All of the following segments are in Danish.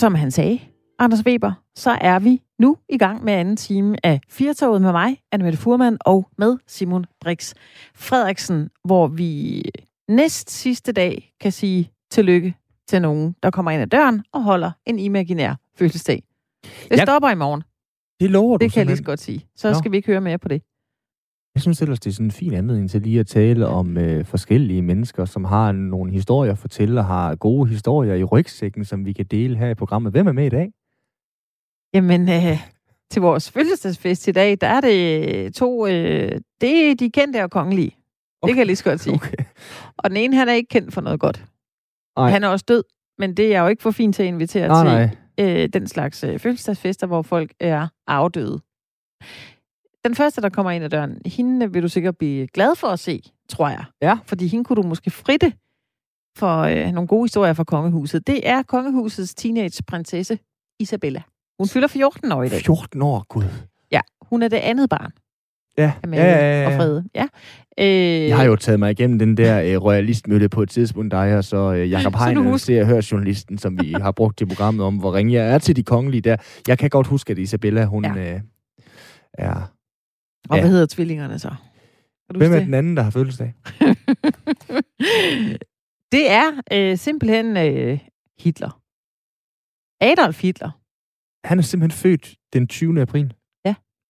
som han sagde, Anders Weber, så er vi nu i gang med anden time af Firtoget med mig, Annemette Furman, og med Simon Brix Frederiksen, hvor vi næst sidste dag kan sige tillykke til nogen, der kommer ind ad døren og holder en imaginær fødselsdag. Det Jeg- stopper i morgen. Det lover du Det kan jeg lige så simpelthen. godt sige. Så Nå. skal vi ikke høre mere på det. Jeg synes ellers, det er sådan en fin anledning til lige at tale om øh, forskellige mennesker, som har nogle historier at fortælle, og har gode historier i rygsækken, som vi kan dele her i programmet. Hvem er med i dag? Jamen, øh, til vores fødselsdagsfest i dag, der er det to, øh, det er de kendte og kongelige. Okay. Det kan jeg lige så godt sige. Okay. Og den ene, han er ikke kendt for noget godt. Nej. Han er også død, men det er jeg jo ikke for fint til at invitere Nej, til nej. øh, den slags øh, fødselsdagsfester, hvor folk er afdøde. Den første, der kommer ind ad døren, hende vil du sikkert blive glad for at se, tror jeg. Ja. Fordi hende kunne du måske fritte for øh, nogle gode historier fra kongehuset. Det er kongehusets teenage-prinsesse Isabella. Hun fylder 14 år i dag. 14 år, gud. Ja, hun er det andet barn Ja, ja, ja, ja, og. Frede. Ja. Øh, Jeg har jo taget mig igennem den der øh, royalistmølle på et tidspunkt, der er så øh, du Heinen, husker- ser og hører journalisten, som vi har brugt i programmet om, hvor ringe jeg er til de kongelige der. Jeg kan godt huske, at Isabella, hun ja. øh, er... Og Ja. hvad hedder tvillingerne så? Kan du Hvem er det? den anden, der har fødselsdag? det er øh, simpelthen øh, Hitler. Adolf Hitler, Han er simpelthen født den 20. april.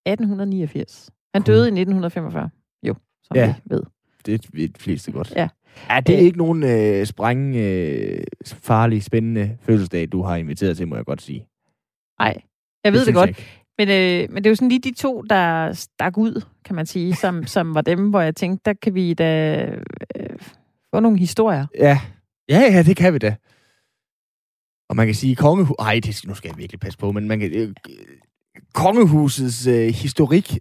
1889. Han døde i 1945. Jo, som Ja. vi ved. Det ved de fleste godt. Ja. Er det Øh. ikke nogen øh, spræng, øh, farlig, spændende fødselsdag, du har inviteret til, må jeg godt sige? Nej, jeg ved det, synes godt. jeg ikke. Men, øh, men det er jo sådan lige de to, der stak ud, kan man sige, som, som var dem, hvor jeg tænkte, der kan vi da øh, få nogle historier. Ja. ja, ja, det kan vi da. Og man kan sige, kongehus... Ej, det skal, nu skal jeg virkelig passe på, men man kan... Øh, kongehusets øh, historik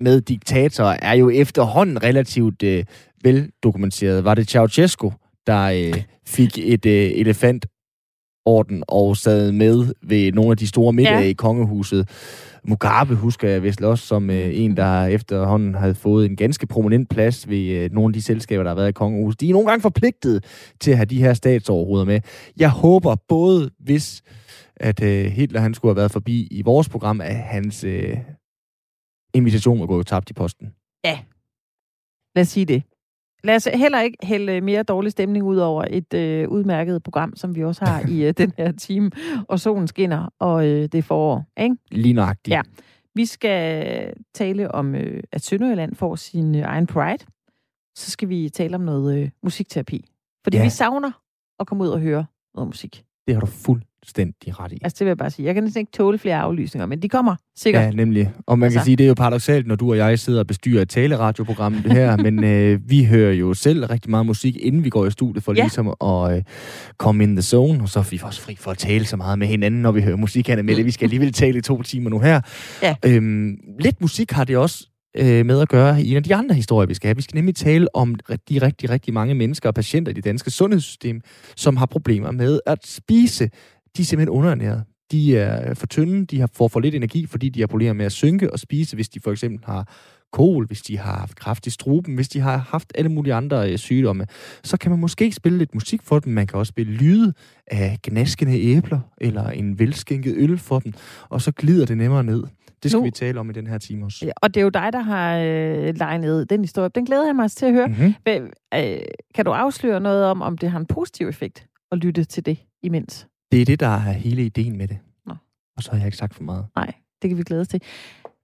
med diktatorer er jo efterhånden relativt øh, veldokumenteret. Var det Ceausescu, der øh, fik et øh, elefantorden og sad med ved nogle af de store middage Ja. ja. i kongehuset? Mugabe husker jeg vist også som øh, en, der efterhånden havde fået en ganske prominent plads ved øh, nogle af de selskaber, der har været i kongehuset. De er nogle gange forpligtet til at have de her statsoverhoveder med. Jeg håber både, hvis at øh, Hitler han skulle have været forbi i vores program, at hans øh, invitation var gået tabt i posten. Lad os sige det. Lad os heller ikke hælde mere dårlig stemning ud over et øh, udmærket program, som vi også har i øh, den her time. Og solen skinner, og øh, det er forår. Ikke? Lige nøjagtigt. Ja. Vi skal tale om, øh, at Sønderjylland får sin øh, egen Pride. Så skal vi tale om noget øh, musikterapi. Fordi Ja. vi savner at komme ud og høre noget musik. Det har du fuldstændig ret i. Altså, det vil jeg bare sige. Jeg kan næsten ikke tåle flere aflysninger, men de kommer sikkert. Ja, nemlig. Og man kan Altså- sige, det er jo paradoxalt, når du og jeg sidder og bestyrer et taleradioprogram det her, men øh, vi hører jo selv rigtig meget musik, inden vi går i studiet, for Ja. ligesom at øh, komme in the zone, og så er vi også fri for at tale så meget med hinanden, når vi hører musik, Anna med det. Vi skal alligevel tale i to timer nu her. Ja. Øhm, lidt musik har det også øh, med at gøre i en af de andre historier, vi skal have. Vi skal nemlig tale om de rigtig, rigtig mange mennesker og patienter i det danske sundhedssystem, som har problemer med at spise. De er simpelthen underernæret. De er for tynde, de har, får for lidt energi, fordi de har problemer med at synke og spise, hvis de for eksempel har kol, hvis de har haft kræft i struben, hvis de har haft alle mulige andre øh, sygdomme. Så kan man måske spille lidt musik for dem. Man kan også spille lyde af gnaskende æbler eller en velskænket øl for dem, og så glider det nemmere ned. Det skal Nu- vi tale om i den her time også. Ja, og det er jo dig, der har øh, legnet den historie. Den glæder jeg mig til at høre. Mm-hmm. Hvad, øh, kan du afsløre noget om, om det har en positiv effekt at lytte til det imens? Det er det, der er hele ideen med det. Nå. Og så har jeg ikke sagt for meget. Nej, det kan vi glæde os til.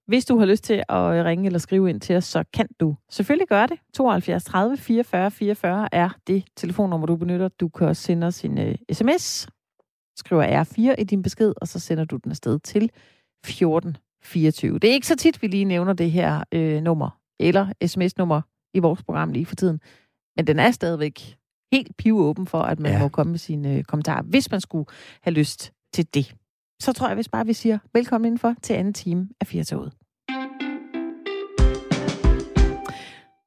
Hvis du har lyst til at ringe eller skrive ind til os, så kan du selvfølgelig gøre det. 72 30 44 44 er det telefonnummer, du benytter. Du kan også sende os en uh, sms. Skriver R4 i din besked, og så sender du den afsted til 1424. Det er ikke så tit, vi lige nævner det her øh, nummer, eller sms-nummer i vores program lige for tiden. Men den er stadigvæk helt pivåben for, at man ja. Må komme med sine øh, kommentarer, hvis man skulle have lyst til det. Så tror jeg, hvis bare vi siger velkommen indenfor til anden time af Firtoget.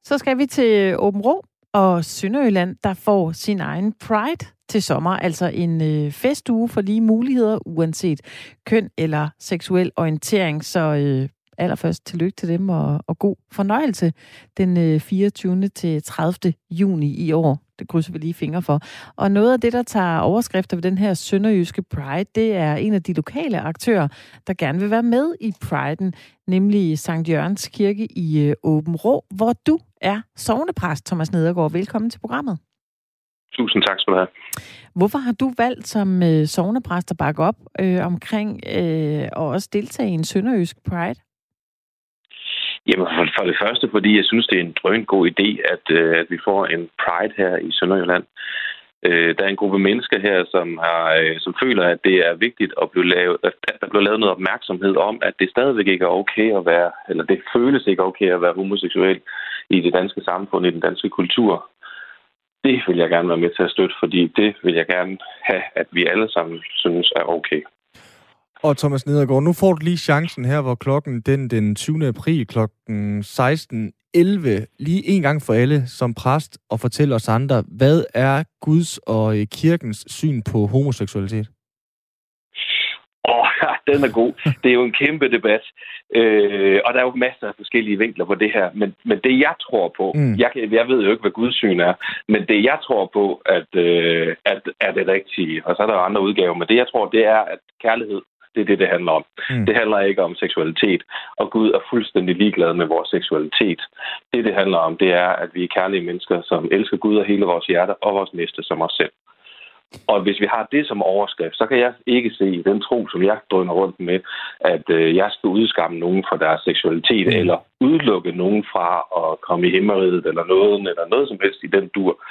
Så skal vi til Åben Rå og Sønderjylland, der får sin egen Pride til sommer, altså en øh, festuge for lige muligheder, uanset køn eller seksuel orientering. Så øh, allerførst tillykke til dem, og, og god fornøjelse den øh, 24. til 30. juni i år. Det krydser vi lige fingre for. Og noget af det, der tager overskrifter ved den her sønderjyske Pride, det er en af de lokale aktører, der gerne vil være med i Priden, nemlig Sankt Jørgens Kirke i øh, Åben Rå, hvor du er sovnepræst, Thomas Nedergaard. Velkommen til programmet. Tusind tak skal du have. Hvorfor har du valgt som øh, sovnepræst at bakke op øh, omkring øh, og også deltage i en sønderjysk Pride? Jamen for, for det første, fordi jeg synes, det er en drøn god idé, at, øh, at vi får en Pride her i Sønderjylland. Øh, der er en gruppe mennesker her, som, har, øh, som føler, at det er vigtigt at, blive lavet, at der bliver lavet noget opmærksomhed om, at det stadigvæk ikke er okay at være, eller det føles ikke okay at være homoseksuel i det danske samfund, i den danske kultur. Det vil jeg gerne være med til at støtte, fordi det vil jeg gerne have, at vi alle sammen synes er okay. Og Thomas Nedergaard, nu får du lige chancen her, hvor klokken den, den 20. april klokken 16.11, lige en gang for alle som præst og fortælle os andre, hvad er Guds og øh, kirkens syn på homoseksualitet? Åh, oh, den er god. Det er jo en kæmpe debat. Øh, og der er jo masser af forskellige vinkler på det her. Men, men det, jeg tror på, mm. jeg, jeg ved jo ikke, hvad Guds syn er, men det, jeg tror på, at, øh, at er det rigtige, og så er der jo andre udgaver, men det, jeg tror, det er, at kærlighed det er det, det handler om. Mm. Det handler ikke om seksualitet, og Gud er fuldstændig ligeglad med vores seksualitet. Det, det handler om, det er, at vi er kærlige mennesker, som elsker Gud af hele vores hjerte og vores næste som os selv. Og hvis vi har det som overskrift, så kan jeg ikke se i den tro, som jeg drøner rundt med, at øh, jeg skal udskamme nogen fra deres seksualitet, mm. eller udelukke nogen fra at komme i himmeriget, eller noget, eller noget som helst i den dur.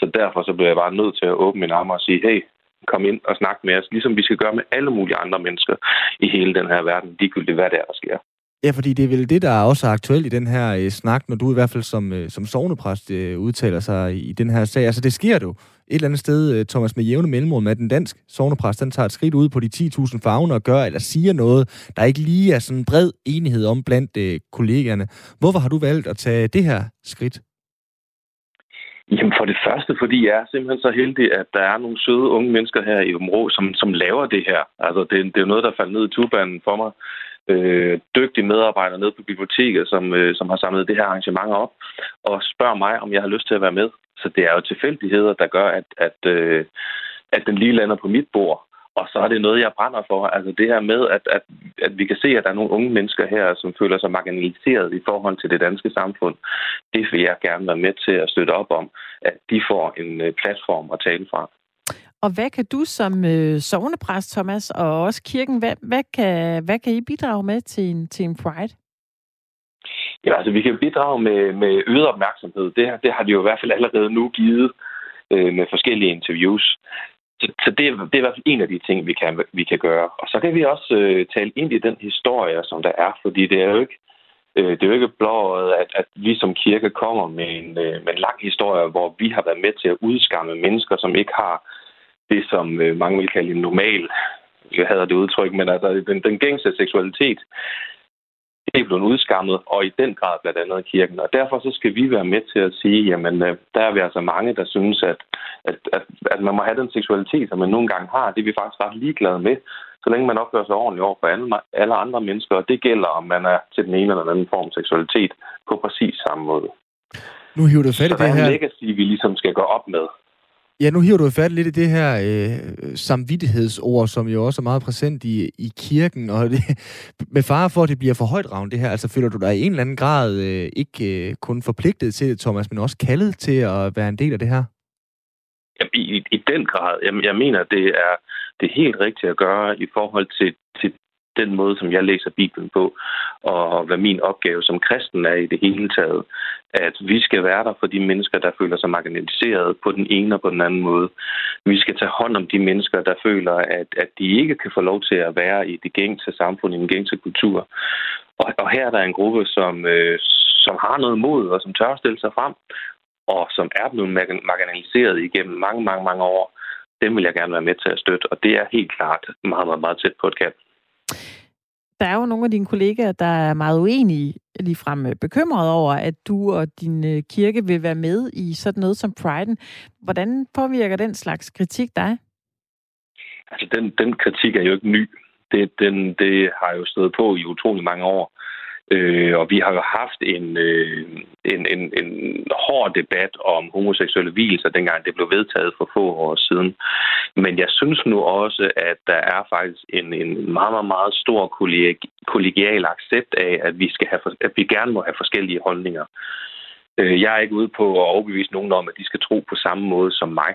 Så derfor så bliver jeg bare nødt til at åbne min arme og sige, hey, komme ind og snakke med os, ligesom vi skal gøre med alle mulige andre mennesker i hele den her verden, ligegyldigt hvad det er, der sker. Ja, fordi det er vel det, der er også aktuelt i den her øh, snak, når du i hvert fald som, øh, som sovnepræst øh, udtaler sig i, i den her sag. Altså det sker jo et eller andet sted, øh, Thomas, med jævne mellemrum, at den dansk sovnepræst, den tager et skridt ud på de 10.000 fagner og gør eller siger noget, der ikke lige er sådan bred enighed om blandt øh, kollegerne. Hvorfor har du valgt at tage det her skridt? Jamen for det første, fordi jeg er simpelthen så heldig, at der er nogle søde unge mennesker her i Områ, som, som laver det her. Altså det, det er jo noget, der faldt ned i tubanen for mig. Øh, dygtige medarbejdere nede på biblioteket, som, øh, som har samlet det her arrangement op, og spørger mig, om jeg har lyst til at være med. Så det er jo tilfældigheder, der gør, at, at, øh, at den lige lander på mit bord. Og så er det noget, jeg brænder for. Altså det her med, at, at, at vi kan se, at der er nogle unge mennesker her, som føler sig marginaliseret i forhold til det danske samfund. Det vil jeg gerne være med til at støtte op om, at de får en øh, platform at tale fra. Og hvad kan du som øh, sovnepræst, Thomas, og også kirken, hvad, hvad, kan, hvad kan I bidrage med til en, til en Pride? Ja, altså vi kan bidrage med, med øget opmærksomhed. Det, det har de jo i hvert fald allerede nu givet øh, med forskellige interviews. Så, så det, er, det er i hvert fald en af de ting, vi kan, vi kan gøre. Og så kan vi også øh, tale ind i den historie, som der er, fordi det er jo ikke, øh, det er jo ikke blået, at, at vi som kirke kommer med en, øh, med en lang historie, hvor vi har været med til at udskamme mennesker, som ikke har det, som øh, mange vil kalde en normal, jeg hader det udtryk, men altså den, den gængse seksualitet er blevet udskammet, og i den grad blandt andet kirken. Og derfor så skal vi være med til at sige, jamen øh, der er vi altså mange, der synes, at, at, at, at man må have den seksualitet, som man nogle gange har. Det er vi faktisk ret ligeglade med, så længe man opfører sig ordentligt over for alle, alle andre mennesker. Og det gælder, om man er til den ene eller den anden form for seksualitet på præcis samme måde. Nu hiver du fat i det her. Så der er en legacy, vi ligesom skal gå op med. Ja, nu hiver du fat lidt i det her øh, samvittighedsord, som jo også er meget præsent i, i kirken, og det, med fare for, at det bliver for højt ravn, det her. Altså, føler du dig i en eller anden grad øh, ikke øh, kun forpligtet til det, Thomas, men også kaldet til at være en del af det her? Jamen, i, i den grad. Jamen, jeg mener, det er det er helt rigtigt at gøre i forhold til, til den måde, som jeg læser Bibelen på, og hvad min opgave som kristen er i det hele taget. At vi skal være der for de mennesker, der føler sig marginaliseret på den ene og på den anden måde. Vi skal tage hånd om de mennesker, der føler, at, at de ikke kan få lov til at være i det gængse samfund, i den gængse kultur. Og, og her er der en gruppe, som, øh, som har noget mod, og som tør at stille sig frem, og som er blevet marginaliseret igennem mange, mange, mange år. Dem vil jeg gerne være med til at støtte, og det er helt klart meget, meget, meget tæt på et kald der er jo nogle af dine kollegaer, der er meget uenige, ligefrem øh, bekymret over, at du og din øh, kirke vil være med i sådan noget som Pride'en. Hvordan påvirker den slags kritik dig? Altså, den, den kritik er jo ikke ny. Det, den, det har jo stået på i utrolig mange år. Øh, og vi har jo haft en, øh, en, en, en hård debat om homoseksuelle hvilelser, dengang det blev vedtaget for få år siden. Men jeg synes nu også, at der er faktisk en, en meget, meget, meget stor kollegial accept af, at vi, skal have, at vi gerne må have forskellige holdninger. Øh, jeg er ikke ude på at overbevise nogen om, at de skal tro på samme måde som mig.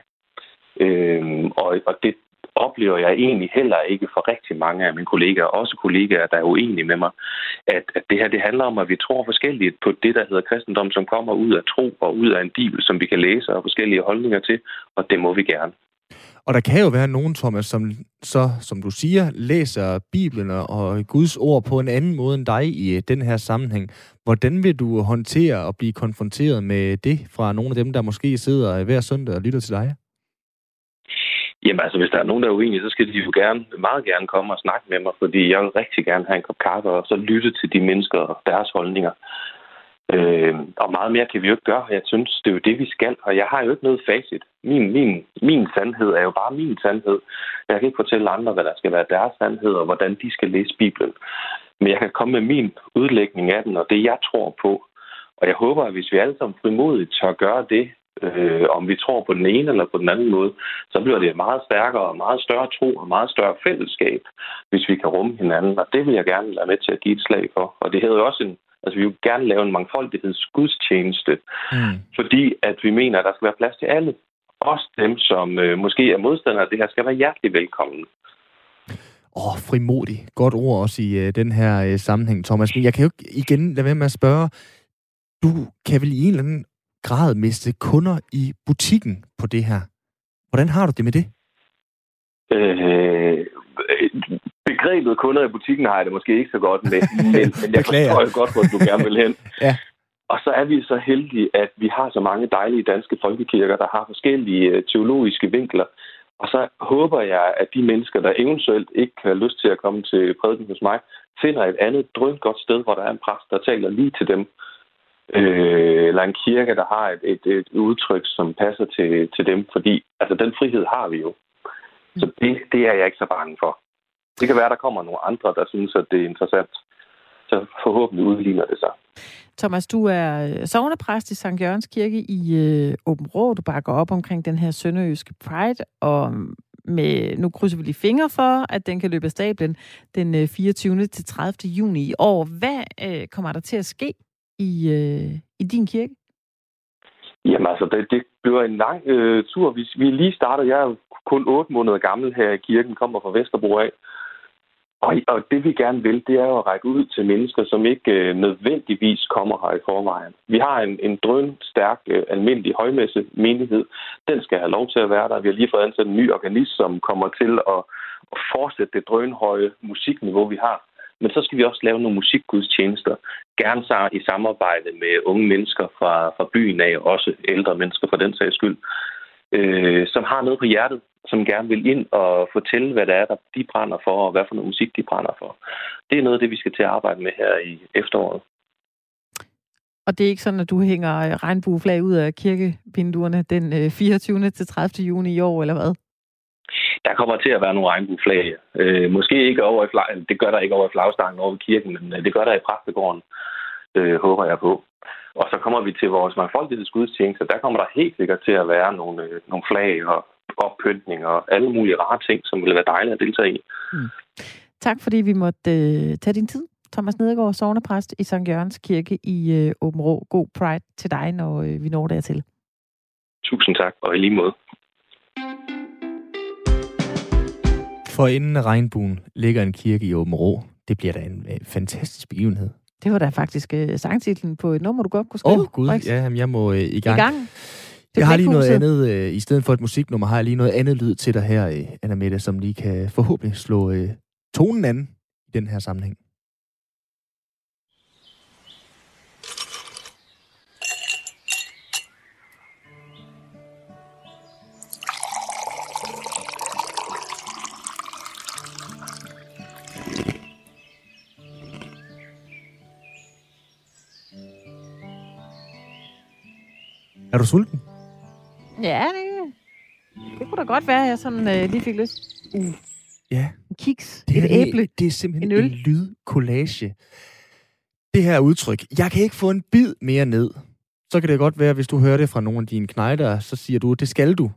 Øh, og, og det, oplever jeg egentlig heller ikke for rigtig mange af mine kollegaer, også kollegaer, der er uenige med mig, at, at det her det handler om, at vi tror forskelligt på det, der hedder kristendom, som kommer ud af tro og ud af en bibel, som vi kan læse og forskellige holdninger til, og det må vi gerne. Og der kan jo være nogen, Thomas, som så, som du siger, læser Bibelen og Guds ord på en anden måde end dig i øh, den her sammenhæng. Hvordan vil du håndtere og blive konfronteret med det fra nogle af dem, der måske sidder øh, hver søndag og lytter til dig? Jamen altså, hvis der er nogen, der er uenige, så skal de jo gerne, meget gerne komme og snakke med mig, fordi jeg vil rigtig gerne have en kop kaffe og så lytte til de mennesker og deres holdninger. Øh, og meget mere kan vi jo ikke gøre. Jeg synes, det er jo det, vi skal. Og jeg har jo ikke noget facit. Min, min, min sandhed er jo bare min sandhed. Jeg kan ikke fortælle andre, hvad der skal være deres sandhed, og hvordan de skal læse Bibelen. Men jeg kan komme med min udlægning af den, og det jeg tror på. Og jeg håber, at hvis vi alle sammen frimodigt tør gøre det, øh, om vi tror på den ene eller på den anden måde, så bliver det et meget stærkere og meget større tro og meget større fællesskab, hvis vi kan rumme hinanden. Og det vil jeg gerne være med til at give et slag for. Og det hedder jo også en, altså vi vil gerne lave en mangfoldighedsgudstjeneste, mm. fordi at vi mener, at der skal være plads til alle. Også dem, som øh, måske er modstandere af det her, skal være hjertelig velkommen. Åh, oh, frimodig. Godt ord også i øh, den her øh, sammenhæng, Thomas. Men jeg kan jo igen lade være med at spørge, du kan vel i en eller anden grad miste kunder i butikken på det her. Hvordan har du det med det? Øh, begrebet kunder i butikken har jeg det måske ikke så godt med, men, men jeg forstår jo godt, hvor du gerne vil hen. ja. Og så er vi så heldige, at vi har så mange dejlige danske folkekirker, der har forskellige øh, teologiske vinkler. Og så håber jeg, at de mennesker, der eventuelt ikke har lyst til at komme til prædiken hos mig, finder et andet drønt godt sted, hvor der er en præst, der taler lige til dem øh, eller en kirke, der har et, et, et udtryk, som passer til, til dem, fordi altså, den frihed har vi jo. Så mm. det, det er jeg ikke så bange for. Det kan være, der kommer nogle andre, der synes, at det er interessant. Så forhåbentlig udligner det sig. Thomas, du er øh, sovnepræst i St. Jørgens Kirke i øh, Åben Rå. Du bakker op omkring den her sønderjyske Pride, og med, nu krydser vi lige fingre for, at den kan løbe af stablen den 24. Øh, til 30. juni i år. Hvad øh, kommer der til at ske i, øh, i din kirke? Jamen altså, det, det bliver en lang øh, tur. Vi, vi lige startede, jeg er kun otte måneder gammel her i kirken, kommer fra Vesterbro af. Og, og det vi gerne vil, det er jo at række ud til mennesker, som ikke øh, nødvendigvis kommer her i forvejen. Vi har en, en drøn stærk, øh, almindelig højmesse menighed. Den skal have lov til at være der. Vi har lige fået ansat en ny organist, som kommer til at, at fortsætte det drønhøje musikniveau, vi har. Men så skal vi også lave nogle musikgudstjenester. Gerne så i samarbejde med unge mennesker fra, fra byen af, også ældre mennesker for den sags skyld, øh, som har noget på hjertet, som gerne vil ind og fortælle, hvad det er, der de brænder for, og hvad for noget musik de brænder for. Det er noget af det, vi skal til at arbejde med her i efteråret. Og det er ikke sådan, at du hænger regnbueflag ud af kirkevinduerne den øh, 24. Til 30. juni i år, eller hvad? Der kommer til at være nogle regnbueflag. Øh, måske ikke over i flag, det gør der ikke over i flagstangen over i kirken, men øh, det gør der i præstegården, øh, håber jeg på. Og så kommer vi til vores mangfoldighedsgudstjeneste. Der kommer der helt sikkert til at være nogle, øh, nogle flag og oppyntning og alle mulige rare ting, som vil være dejligt at deltage i. Mm. Tak fordi vi måtte øh, tage din tid. Thomas Nedegaard, sovnepræst i St. Jørgens Kirke i øh, Åben Rå. God Pride til dig, når øh, vi når dertil. Tusind tak, og i lige måde. For inden af regnbuen ligger en kirke i Åben Rå. Det bliver da en øh, fantastisk begivenhed. Det var da faktisk øh, sangtitlen på et nummer, du godt kunne skrive. Åh, oh, gud. Ja, jamen, jeg må øh, i gang. I gang. Jeg har lige noget andet, øh, i stedet for et musiknummer, har jeg lige noget andet lyd til dig her, øh, Anna Mette, som lige kan forhåbentlig slå øh, tonen an i den her sammenhæng. Er du sulten? Ja, det, det kunne da godt være, at jeg sådan øh, lige fik lyst. Uh. Ja. En kiks, det et æble, Det er simpelthen en, øl. en lydkollage. det her udtryk, jeg kan ikke få en bid mere ned, så kan det godt være, hvis du hører det fra nogle af dine knejder, så siger du, det skal du,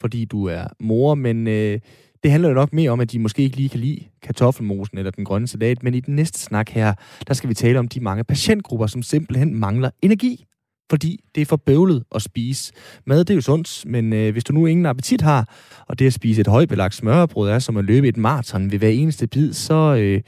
fordi du er mor, men øh, det handler jo nok mere om, at de måske ikke lige kan lide kartoffelmosen eller den grønne salat, men i den næste snak her, der skal vi tale om de mange patientgrupper, som simpelthen mangler energi fordi det er for bøvlet at spise. Mad, det er jo sundt, men øh, hvis du nu ingen appetit har, og det at spise et højbelagt smørbrød er som at løbe et maraton ved hver eneste bid, så øh,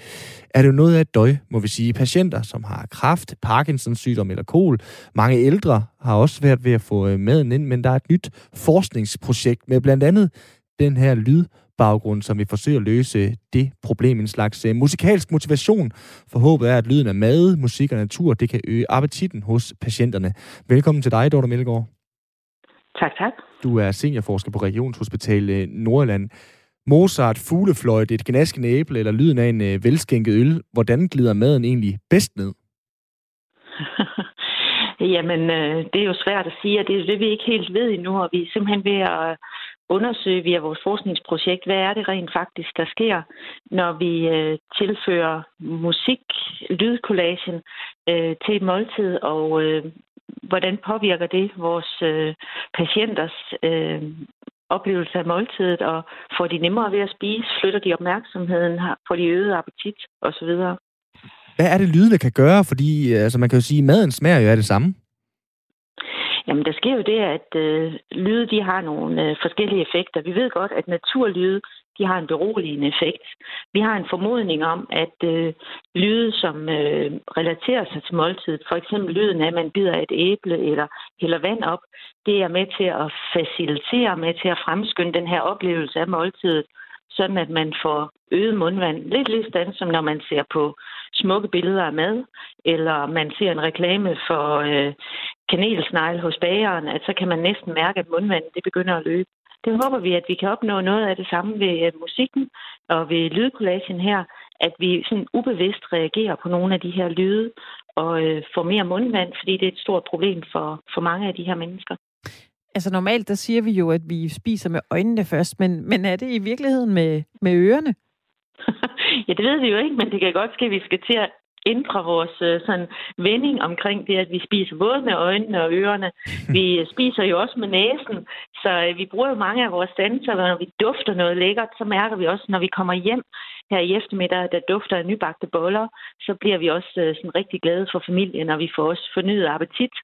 er det jo noget af et døj, må vi sige. Patienter, som har kræft, Parkinsons sygdom eller kol, mange ældre har også svært ved at få øh, maden ind, men der er et nyt forskningsprojekt med blandt andet den her lyd baggrund, som vi forsøger at løse det problem, en slags uh, musikalsk motivation. For håbet er, at lyden af mad, musik og natur, det kan øge appetitten hos patienterne. Velkommen til dig, Dorte Melgaard. Tak, tak. Du er seniorforsker på Regionshospital øh, Nordjylland. Mozart, fuglefløjt, et gnaskende æble eller lyden af en uh, velskænket øl. Hvordan glider maden egentlig bedst ned? Jamen, øh, det er jo svært at sige, og det er det, vi ikke helt ved endnu, og vi er simpelthen ved at undersøge via vores forskningsprojekt, hvad er det rent faktisk, der sker, når vi øh, tilfører musik, lydkollagen øh, til et måltid, og øh, hvordan påvirker det vores øh, patienters øh, oplevelse af måltidet, og får de nemmere ved at spise, flytter de opmærksomheden, får de øget appetit osv. Hvad er det, lydene kan gøre? Fordi øh, altså, man kan jo sige, at maden smager jo af det samme. Jamen, der sker jo det, at øh, lyde de har nogle øh, forskellige effekter. Vi ved godt, at naturlyde de har en beroligende effekt. Vi har en formodning om, at øh, lyde, som øh, relaterer sig til måltidet, for eksempel lyden af, at man bider et æble eller hælder vand op, det er med til at facilitere, med til at fremskynde den her oplevelse af måltidet, sådan at man får øget mundvand. Lidt ligesom som når man ser på smukke billeder af mad, eller man ser en reklame for øh, kanelsnegle hos bageren, at så kan man næsten mærke, at mundvandet det begynder at løbe. Det håber vi, at vi kan opnå noget af det samme ved øh, musikken og ved lydkollagen her, at vi sådan ubevidst reagerer på nogle af de her lyde og øh, får mere mundvand, fordi det er et stort problem for, for mange af de her mennesker. Altså normalt, der siger vi jo, at vi spiser med øjnene først, men, men er det i virkeligheden med, med ørerne? ja, det ved vi jo ikke, men det kan godt ske, at vi skal til at ændre vores øh, sådan, vending omkring det, at vi spiser både med øjnene og ørerne. Vi spiser jo også med næsen, så øh, vi bruger jo mange af vores sanser, når vi dufter noget lækkert, så mærker vi også, når vi kommer hjem her i eftermiddag, der dufter af nybagte boller, så bliver vi også øh, sådan rigtig glade for familien, og vi får også fornyet appetit.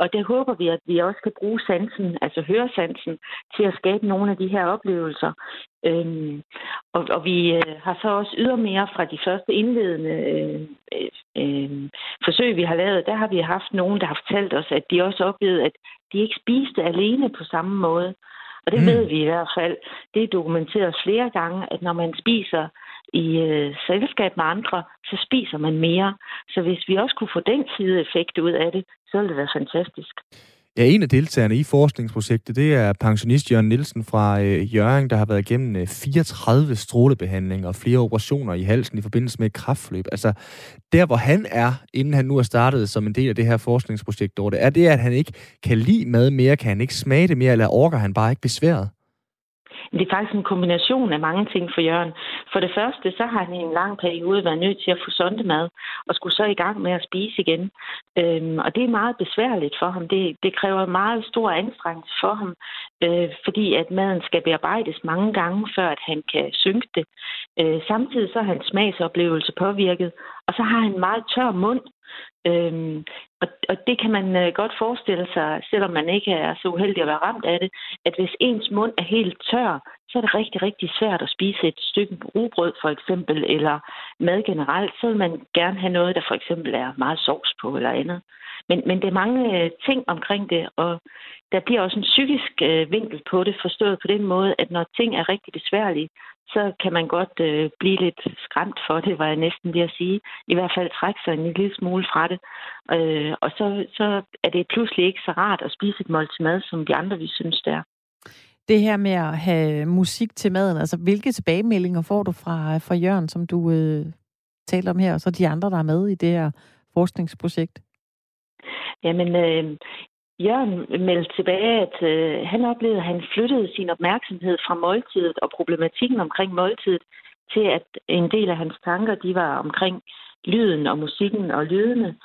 Og det håber vi, at vi også kan bruge sansen, altså høresansen, til at skabe nogle af de her oplevelser. Øhm, og, og vi øh, har så også ydermere fra de første indledende øh, øh, forsøg, vi har lavet, der har vi haft nogen, der har fortalt os, at de også oplevede, at de ikke spiste alene på samme måde. Og det mm. ved vi i hvert fald. Det er dokumenteret flere gange, at når man spiser i øh, selskab med andre, så spiser man mere. Så hvis vi også kunne få den side effekt ud af det, så ville det være fantastisk. Ja, en af deltagerne i forskningsprojektet, det er pensionist Jørgen Nielsen fra øh, Jørgen, der har været igennem øh, 34 strålebehandlinger og flere operationer i halsen i forbindelse med et kraftforløb. Altså, der hvor han er, inden han nu er startet som en del af det her forskningsprojekt, det, er det, at han ikke kan lide mad mere, kan han ikke smage det mere, eller orker han bare ikke besværet? Det er faktisk en kombination af mange ting for Jørgen. For det første, så har han i en lang periode været nødt til at få sondemad, og skulle så i gang med at spise igen. Øhm, og det er meget besværligt for ham. Det, det kræver meget stor anstrengelse for ham, øh, fordi at maden skal bearbejdes mange gange, før at han kan synke det. Øh, samtidig så er hans smagsoplevelse påvirket, og så har han en meget tør mund, Øhm, og, og det kan man øh, godt forestille sig, selvom man ikke er så uheldig at være ramt af det, at hvis ens mund er helt tør, så er det rigtig, rigtig svært at spise et stykke rugbrød for eksempel, eller mad generelt. Så vil man gerne have noget, der for eksempel er meget sovs på eller andet. Men, men det er mange øh, ting omkring det, og der bliver også en psykisk øh, vinkel på det, forstået på den måde, at når ting er rigtig besværlige, så kan man godt øh, blive lidt skræmt for det, var jeg næsten ved at sige. I hvert fald trække sig en lille smule fra det. Øh, og så, så er det pludselig ikke så rart at spise et måltid mad, som de andre vi synes, det er. Det her med at have musik til maden, altså hvilke tilbagemeldinger får du fra, fra Jørgen, som du øh, talte om her, og så de andre, der er med i det her forskningsprojekt? Jamen, øh, Jørgen meldte tilbage, at øh, han oplevede, at han flyttede sin opmærksomhed fra måltidet og problematikken omkring måltidet til, at en del af hans tanker, de var omkring lyden og musikken og lydene.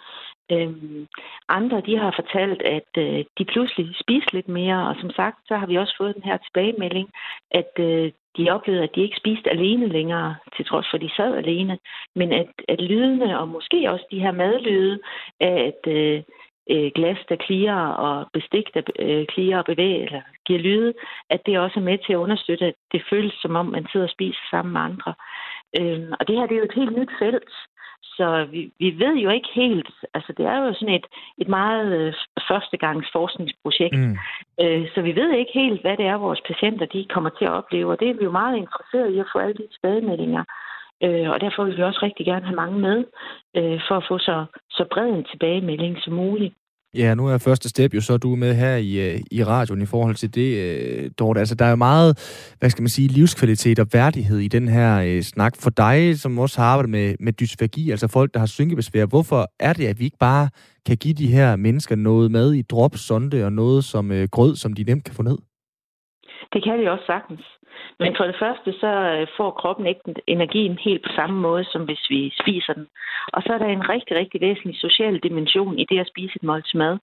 Øhm, andre de har fortalt, at øh, de pludselig spiser lidt mere, og som sagt, så har vi også fået den her tilbagemelding, at øh, de oplevede, at de ikke spiste alene længere, til trods for, at de sad alene, men at, at lydene, og måske også de her madlyde, at øh, øh, glas, der klirer, og bestik, der øh, klirer og bevæger, eller giver lyde, at det også er med til at understøtte, at det føles som om, man sidder og spiser sammen med andre. Øhm, og det her det er jo et helt nyt felt, så vi, vi ved jo ikke helt, altså det er jo sådan et, et meget øh, førstegangs forskningsprojekt, mm. øh, så vi ved ikke helt, hvad det er, vores patienter de kommer til at opleve, og det er vi jo meget interesseret i at få alle de tilbagemeldinger. Øh, og derfor vil vi også rigtig gerne have mange med, øh, for at få så, så bred en tilbagemelding som muligt. Ja, nu er første step jo så, du er med her i, øh, i radioen i forhold til det, øh, Dorte. Altså, der er jo meget, hvad skal man sige, livskvalitet og værdighed i den her øh, snak. For dig, som også har arbejdet med, med dysfagi, altså folk, der har synkebesvær, hvorfor er det, at vi ikke bare kan give de her mennesker noget mad i drop, sonde og noget som øh, grød, som de nemt kan få ned? Det kan vi også sagtens. Men for det første, så øh, får kroppen ikke energien helt på samme måde, som hvis vi spiser den. Og så er der en rigtig, rigtig væsentlig social dimension i det at spise et måltid mad.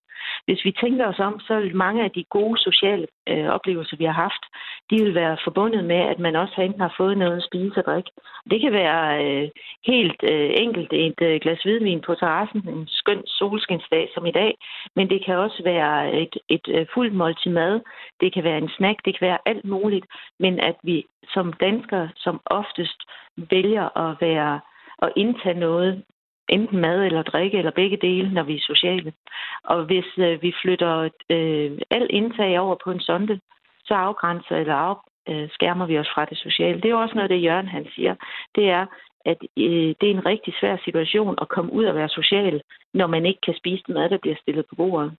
Hvis vi tænker os om, så vil mange af de gode sociale øh, oplevelser, vi har haft, de vil være forbundet med, at man også enten har fået noget at spise og drikke. Det kan være øh, helt øh, enkelt et øh, glas hvidvin på terrassen, en skøn solskinsdag som i dag, men det kan også være et, et øh, fuldt måltid mad, det kan være en snack, det kan være alt muligt, men at vi som danskere som oftest vælger at være og indtage noget, enten mad eller drikke, eller begge dele, når vi er sociale. Og hvis øh, vi flytter øh, al indtag over på en sonde, så afgrænser eller øh, skærmer vi os fra det sociale. Det er også noget, det Jørgen han siger. Det er, at øh, det er en rigtig svær situation at komme ud og være social, når man ikke kan spise den mad, der bliver stillet på bordet.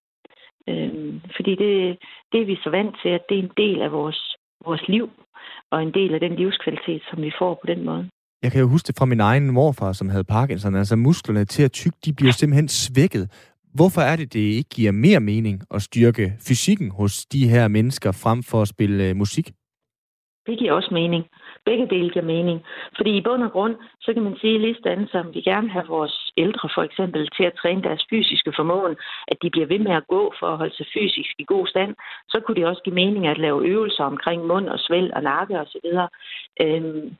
Øh, fordi det, det er vi så vant til, at det er en del af vores, vores liv, og en del af den livskvalitet, som vi får på den måde. Jeg kan jo huske det fra min egen morfar, som havde Parkinson. Altså musklerne til at tykke, de bliver simpelthen svækket. Hvorfor er det, det ikke giver mere mening at styrke fysikken hos de her mennesker, frem for at spille øh, musik? Det giver også mening. Begge dele giver mening. Fordi i bund og grund, så kan man sige lige sådan, som vi gerne have vores ældre for eksempel til at træne deres fysiske formåen, at de bliver ved med at gå for at holde sig fysisk i god stand, så kunne det også give mening at lave øvelser omkring mund og svæl og nakke osv. Øhm,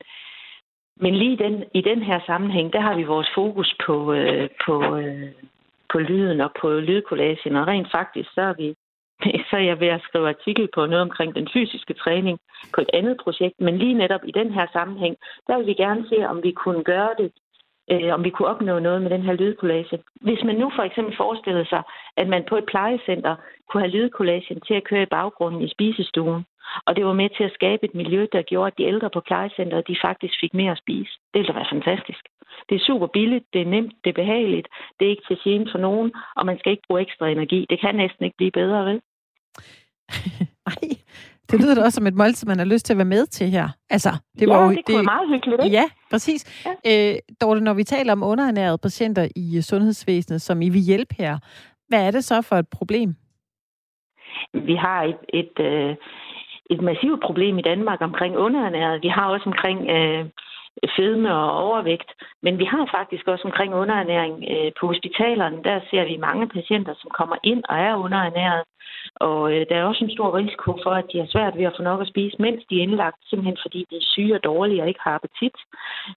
men lige den, i den her sammenhæng, der har vi vores fokus på, øh, på, øh, på lyden og på lydkollagen, og rent faktisk, så er vi så er jeg ved at skrive artikel på noget omkring den fysiske træning på et andet projekt. Men lige netop i den her sammenhæng, der vil vi gerne se, om vi kunne gøre det, øh, om vi kunne opnå noget med den her lydkollage. Hvis man nu for eksempel forestillede sig, at man på et plejecenter kunne have lydkollagen til at køre i baggrunden i spisestuen, og det var med til at skabe et miljø, der gjorde, at de ældre på plejecenteret, de faktisk fik mere at spise. Det ville da være fantastisk. Det er super billigt, det er nemt, det er behageligt, det er ikke til gene for nogen, og man skal ikke bruge ekstra energi. Det kan næsten ikke blive bedre, vel? Nej, det lyder da også som et måltid, man har lyst til at være med til her. Altså, det var ja, jo, det det, meget hyggeligt, ikke? Ja, præcis. Ja. Øh, Dorte, når vi taler om underernærede patienter i sundhedsvæsenet, som I vil hjælpe her, hvad er det så for et problem? Vi har et, et, øh, et massivt problem i Danmark omkring underernæret. Vi har også omkring øh, fedme og overvægt. Men vi har faktisk også omkring underernæring øh, på hospitalerne. Der ser vi mange patienter, som kommer ind og er underernæret. Og øh, der er også en stor risiko for, at de har svært ved at få nok at spise, mens de er indlagt, simpelthen fordi de er syge og dårlige og ikke har appetit.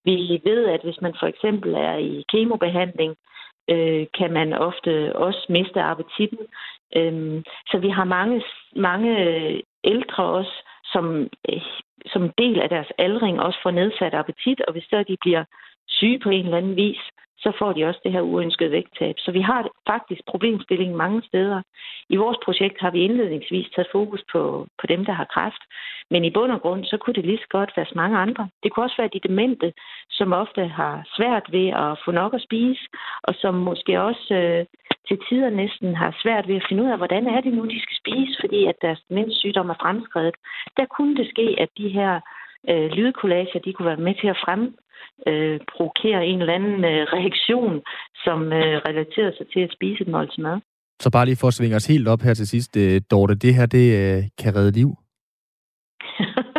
Vi ved, at hvis man for eksempel er i kemobehandling, øh, kan man ofte også miste appetitten. Øhm, så vi har mange, mange ældre også, som eh, som del af deres aldring også får nedsat appetit, og hvis så de bliver syge på en eller anden vis, så får de også det her uønskede vægttab. Så vi har faktisk problemstillingen mange steder. I vores projekt har vi indledningsvis taget fokus på, på dem, der har kræft, men i bund og grund, så kunne det lige så godt være så mange andre. Det kunne også være de demente, som ofte har svært ved at få nok at spise, og som måske også øh, til tider næsten har svært ved at finde ud af, hvordan er det nu, de skal spise, fordi at deres demenssygdom er fremskrevet. Der kunne det ske, at de her øh, lydkollager, de kunne være med til at frem, øh, provokere en eller anden øh, reaktion, som øh, relaterer sig til at spise et måltid mad. Så bare lige for at svinge os helt op her til sidst, øh, Dorte, det her, det øh, kan redde liv?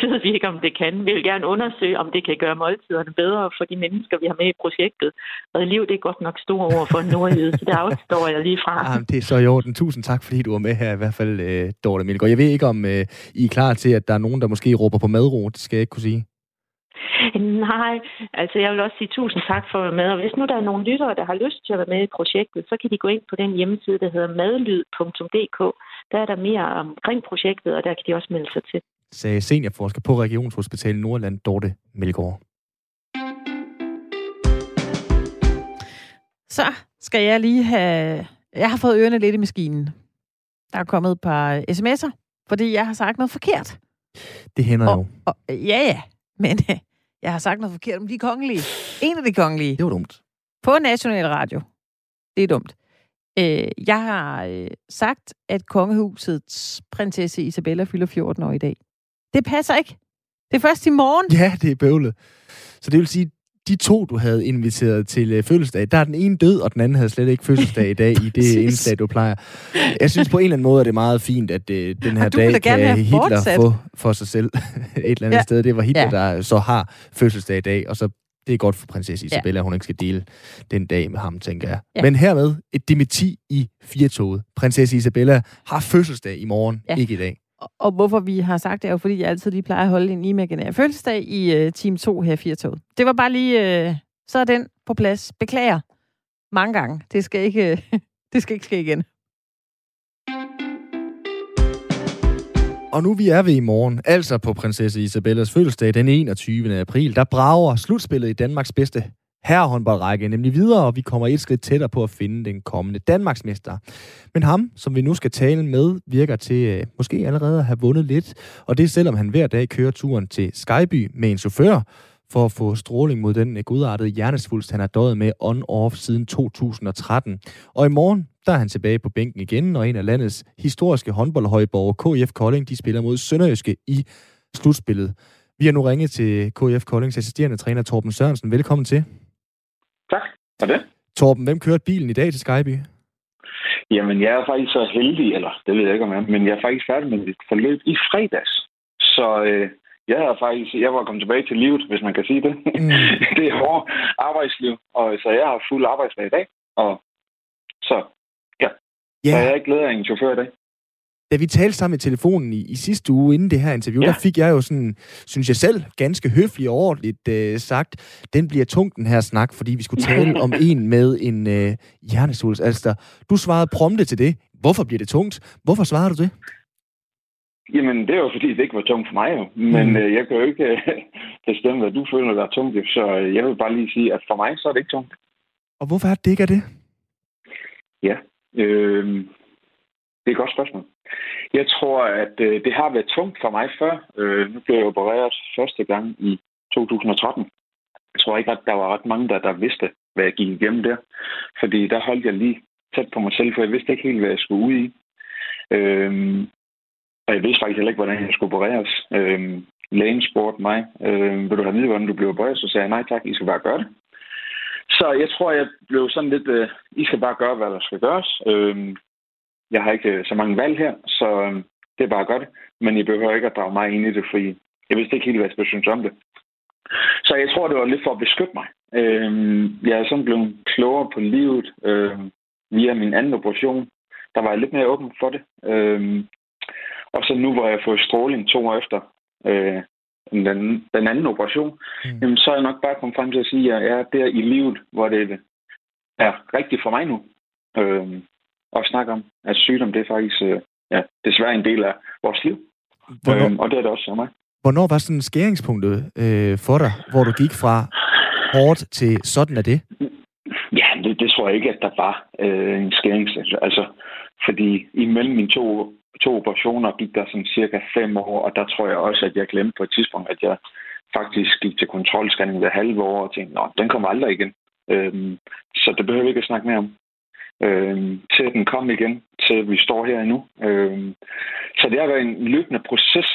det, ved vi ikke, om det kan. Vi vil gerne undersøge, om det kan gøre måltiderne bedre for de mennesker, vi har med i projektet. Og liv, det er godt nok store ord for en nordjyde, så det afstår jeg lige fra. Jamen, det er så i orden. Tusind tak, fordi du var med her, i hvert fald, uh, Dorte Milgaard. Jeg ved ikke, om uh, I er klar til, at der er nogen, der måske råber på madro. Det skal jeg ikke kunne sige. Nej, altså jeg vil også sige tusind tak for at være med. Og hvis nu der er nogle lyttere, der har lyst til at være med i projektet, så kan de gå ind på den hjemmeside, der hedder madlyd.dk. Der er der mere omkring projektet, og der kan de også melde sig til. Sagde seniorforsker på Regionshospitalet Nordland, Dorte Melgaard. Så skal jeg lige have... Jeg har fået ørerne lidt i maskinen. Der er kommet et par sms'er, fordi jeg har sagt noget forkert. Det hænder og, jo. Og, ja, ja. Men jeg har sagt noget forkert om de kongelige. En af de kongelige. Det var dumt. På National Radio. Det er dumt. Øh, jeg har øh, sagt, at kongehusets prinsesse Isabella fylder 14 år i dag. Det passer ikke. Det er først i morgen. Ja, det er bøvlet. Så det vil sige, de to, du havde inviteret til øh, fødselsdag, der er den ene død, og den anden havde slet ikke fødselsdag i dag i det indslag, du plejer. Jeg synes på en eller anden måde, at det er meget fint, at øh, den her dag kan Hitler fortsat. få for sig selv et eller andet ja. sted. Det var Hitler, ja. der så har fødselsdag i dag, og så det er godt for prinsesse Isabella, ja. hun ikke skal dele den dag med ham, tænker jeg. Ja. Men hermed et demiti i firetoget. Prinsesse Isabella har fødselsdag i morgen, ja. ikke i dag. Og hvorfor vi har sagt det, er jo fordi, jeg altid lige plejer at holde en imaginær fødselsdag i øh, Team 2 her i Firtoget. Det var bare lige, øh, så er den på plads. Beklager mange gange. Det skal ikke, øh, det skal ikke ske igen. Og nu vi er ved i morgen, altså på prinsesse Isabellas fødselsdag den 21. april, der brager slutspillet i Danmarks bedste herrehåndboldrække nemlig videre, og vi kommer et skridt tættere på at finde den kommende Danmarksmester. Men ham, som vi nu skal tale med, virker til øh, måske allerede at have vundet lidt, og det selvom han hver dag kører turen til Skyby med en chauffør, for at få stråling mod den øh, godartede hjernesvulst, han har døjet med on-off siden 2013. Og i morgen, der er han tilbage på bænken igen, og en af landets historiske håndboldhøjborger, KF Kolding, de spiller mod Sønderjyske i slutspillet. Vi har nu ringet til KF Koldings assisterende træner Torben Sørensen. Velkommen til. Tak for det. Torben, hvem kørte bilen i dag til Skyby? Jamen, jeg er faktisk så heldig, eller det ved jeg ikke om jeg men jeg er faktisk færdig med mit forløb i fredags. Så øh, jeg er faktisk, jeg var kommet tilbage til livet, hvis man kan sige det. Mm. det er hårdt arbejdsliv, og så jeg har fuld arbejdsdag i dag. Og så, ja. Yeah. Så jeg er ikke glæder af en chauffør i dag da vi talte sammen i telefonen i, i sidste uge, inden det her interview, ja. der fik jeg jo sådan, synes jeg selv, ganske høfligt og ordentligt øh, sagt, den bliver tung, den her snak, fordi vi skulle tale om en med en øh. Altså, du svarede prompte til det. Hvorfor bliver det tungt? Hvorfor svarede du det? Jamen, det er jo fordi, det ikke var tungt for mig jo. Men mm. øh, jeg kan jo ikke øh, bestemme, hvad du føler, der er tungt. Så øh, jeg vil bare lige sige, at for mig, så er det ikke tungt. Og hvorfor er det ikke er det? Ja, øh, det er et godt spørgsmål. Jeg tror, at øh, det har været tungt for mig før. Øh, nu blev jeg opereret første gang i 2013. Jeg tror ikke, at der var ret mange, der, der vidste, hvad jeg gik igennem der. Fordi der holdt jeg lige tæt på mig selv, for jeg vidste ikke helt, hvad jeg skulle ud i. Øh, og jeg vidste faktisk heller ikke, hvordan jeg skulle opereres. Øh, lægen spurgte mig, øh, vil du have vide, hvordan du blev opereret? Så sagde jeg, nej tak, I skal bare gøre det. Så jeg tror, jeg blev sådan lidt, øh, I skal bare gøre, hvad der skal gøres. Øh, jeg har ikke øh, så mange valg her, så øh, det er bare godt. Men I behøver ikke at drage mig ind i det, fordi jeg vidste ikke helt, hvad jeg synes om det. Så jeg tror, det var lidt for at beskytte mig. Øh, jeg er sådan blevet klogere på livet øh, via min anden operation. Der var jeg lidt mere åben for det. Og så nu, hvor jeg har fået stråling to år efter øh, den, den anden operation, mm. jamen, så er jeg nok bare kommet frem til at sige, at jeg er der i livet, hvor det er rigtigt for mig nu. Øh, at snakke om. at sygdom, det er faktisk øh, ja, desværre en del af vores liv. Hvornår, øhm, og det er det også for mig. Hvornår var sådan skæringspunktet øh, for dig, hvor du gik fra hårdt til sådan er det? Ja, det, det tror jeg ikke, at der var øh, en skæring. Altså, fordi imellem mine to, to operationer gik der sådan cirka fem år, og der tror jeg også, at jeg glemte på et tidspunkt, at jeg faktisk gik til kontrolscanning hver halve år og tænkte, nå, den kommer aldrig igen. Øhm, så det behøver vi ikke at snakke mere om øh, til at den kom igen, til at vi står her nu. Øh, så det har været en løbende proces,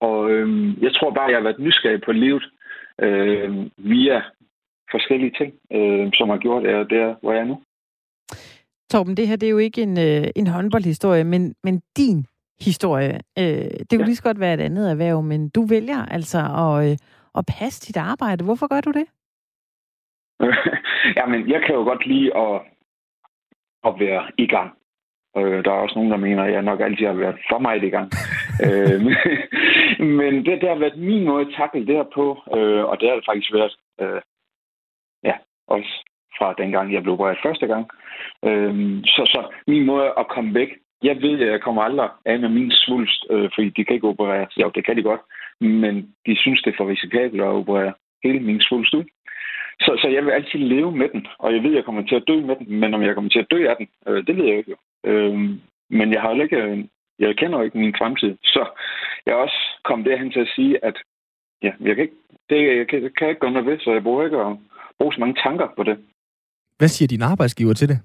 og øh, jeg tror bare, jeg har været nysgerrig på livet øh, via forskellige ting, øh, som har gjort, at jeg er der, hvor jeg er nu. Torben, det her det er jo ikke en, øh, en håndboldhistorie, men, men din historie. Øh, det kunne ja. lige så godt være et andet erhverv, men du vælger altså at, øh, at passe dit arbejde. Hvorfor gør du det? Jamen, jeg kan jo godt lide at, at være i gang. Øh, der er også nogen, der mener, at jeg nok altid har været for meget i gang. øh, men det, det har været min måde at takle det her på, øh, og det har det faktisk været, øh, ja, også fra dengang, jeg blev opereret første gang. Øh, så, så min måde at komme væk, jeg ved, at jeg kommer aldrig af med min svulst, øh, fordi de kan ikke operere. Jo, det kan de godt, men de synes, det er for risikabelt at operere hele min svulst ud. Så, så jeg vil altid leve med den, og jeg ved, at jeg kommer til at dø med den, men om jeg kommer til at dø af den, øh, det ved jeg ikke jo. Øh, men jeg har jo ikke, jeg kender jo ikke min fremtid, så jeg er også kommet derhen til at sige, at ja, jeg kan ikke, det jeg kan, kan jeg ikke gøre noget ved, så jeg bruger ikke at bruge så mange tanker på det. Hvad siger din arbejdsgiver til det?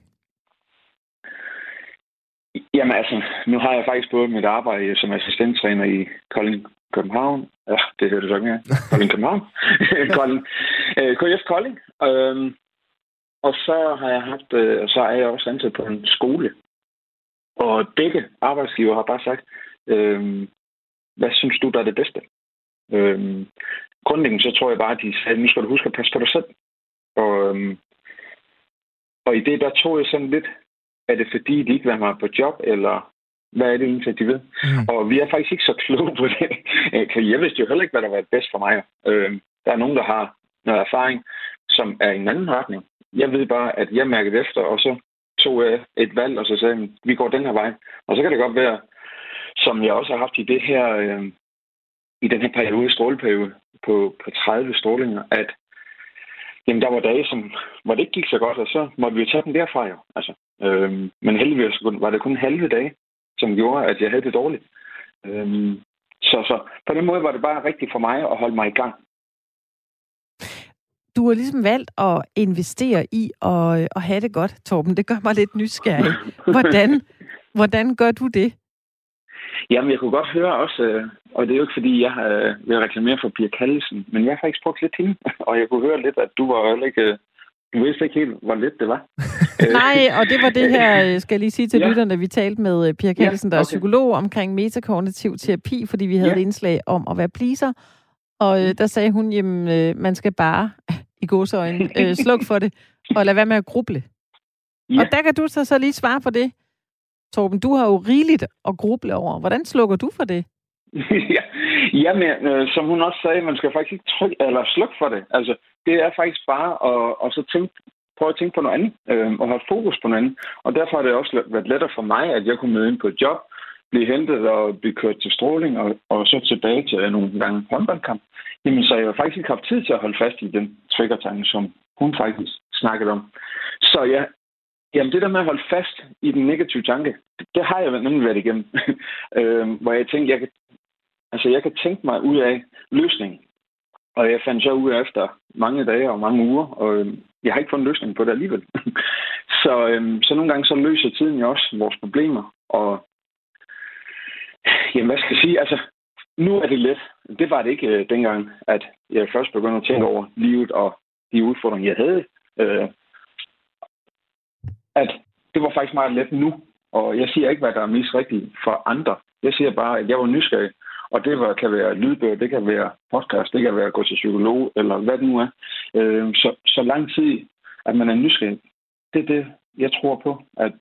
Jamen altså, nu har jeg faktisk både mit arbejde som assistenttræner i Kolding, København. Ja, det hører du så ikke Kolding, København. Kolding. Øh, KF Kolding. Øhm, og så har jeg haft, øh, så er jeg også ansat på en skole. Og begge arbejdsgiver har bare sagt, øhm, hvad synes du, der er det bedste? Øhm, grundlæggende så tror jeg bare, at de sagde, nu skal du huske at passe på dig selv. Og, øhm, og i det, der tog jeg sådan lidt, er det fordi, de ikke vil have mig på job, eller hvad er det egentlig, de ved? Mm. Og vi er faktisk ikke så kloge på det. Jeg vidste jo heller ikke, hvad der var bedst for mig. Øh, der er nogen, der har noget erfaring, som er i en anden retning. Jeg ved bare, at jeg mærkede efter, og så tog jeg et valg, og så sagde jeg, vi går den her vej. Og så kan det godt være, som jeg også har haft i det her, øh, i den her periode, stråleperiode, på, på 30 strålinger, at jamen, der var dage, som, hvor det ikke gik så godt, og så måtte vi tage den derfra jo. Altså, øh, men heldigvis var det kun halve dage, som gjorde, at jeg havde det dårligt. Øh, så, så på den måde var det bare rigtigt for mig at holde mig i gang. Du har ligesom valgt at investere i at, at have det godt, Torben. Det gør mig lidt nysgerrig. Hvordan, hvordan gør du det? Jamen, jeg kunne godt høre også, øh, og det er jo ikke fordi, jeg har vil reklamere for Pia Kallesen, men jeg har faktisk brugt lidt hende, og jeg kunne høre lidt, at du var heller ikke du vidste ikke helt, hvor let det var. Nej, og det var det her, skal jeg lige sige til ja. lytterne, vi talte med øh, Pia Kjellsen, ja, okay. der er psykolog omkring metakognitiv terapi, fordi vi havde ja. et indslag om at være pleaser. Og øh, der sagde hun, jamen, øh, man skal bare i godsøjne øh, slukke for det, og lade være med at gruble. Ja. Og der kan du så, så lige svare på det. Torben, du har jo rigeligt at gruble over. Hvordan slukker du for det? ja, Jamen, øh, som hun også sagde, man skal faktisk ikke trykke eller slukke for det. Altså, det er faktisk bare at, at så tænke, prøve at tænke på noget andet, øh, og have fokus på noget andet. Og derfor har det også været lettere for mig, at jeg kunne møde ind på et job, blive hentet og blive kørt til stråling, og, og så tilbage til nogle gange håndboldkamp. Jamen, så jeg har faktisk ikke haft tid til at holde fast i den triggertanke, som hun faktisk snakkede om. Så ja, Jamen, det der med at holde fast i den negative tanke, det har jeg nemlig været igennem. øh, hvor jeg tænkte, jeg kan Altså, jeg kan tænke mig ud af løsningen. Og jeg fandt så ud af efter mange dage og mange uger, og øh, jeg har ikke fundet løsning på det alligevel. så, øh, så nogle gange så løser tiden jo også vores problemer. Og jamen, hvad skal jeg sige? Altså, nu er det let. Det var det ikke øh, dengang, at jeg først begyndte at tænke over livet og de udfordringer, jeg havde. Øh, at det var faktisk meget let nu. Og jeg siger ikke, hvad der er mest rigtigt for andre. Jeg siger bare, at jeg var nysgerrig og det var, kan være lydbøger, det kan være podcast, det kan være at gå til psykolog, eller hvad det nu er. Øh, så, så lang tid, at man er nysgerrig, det er det, jeg tror på, at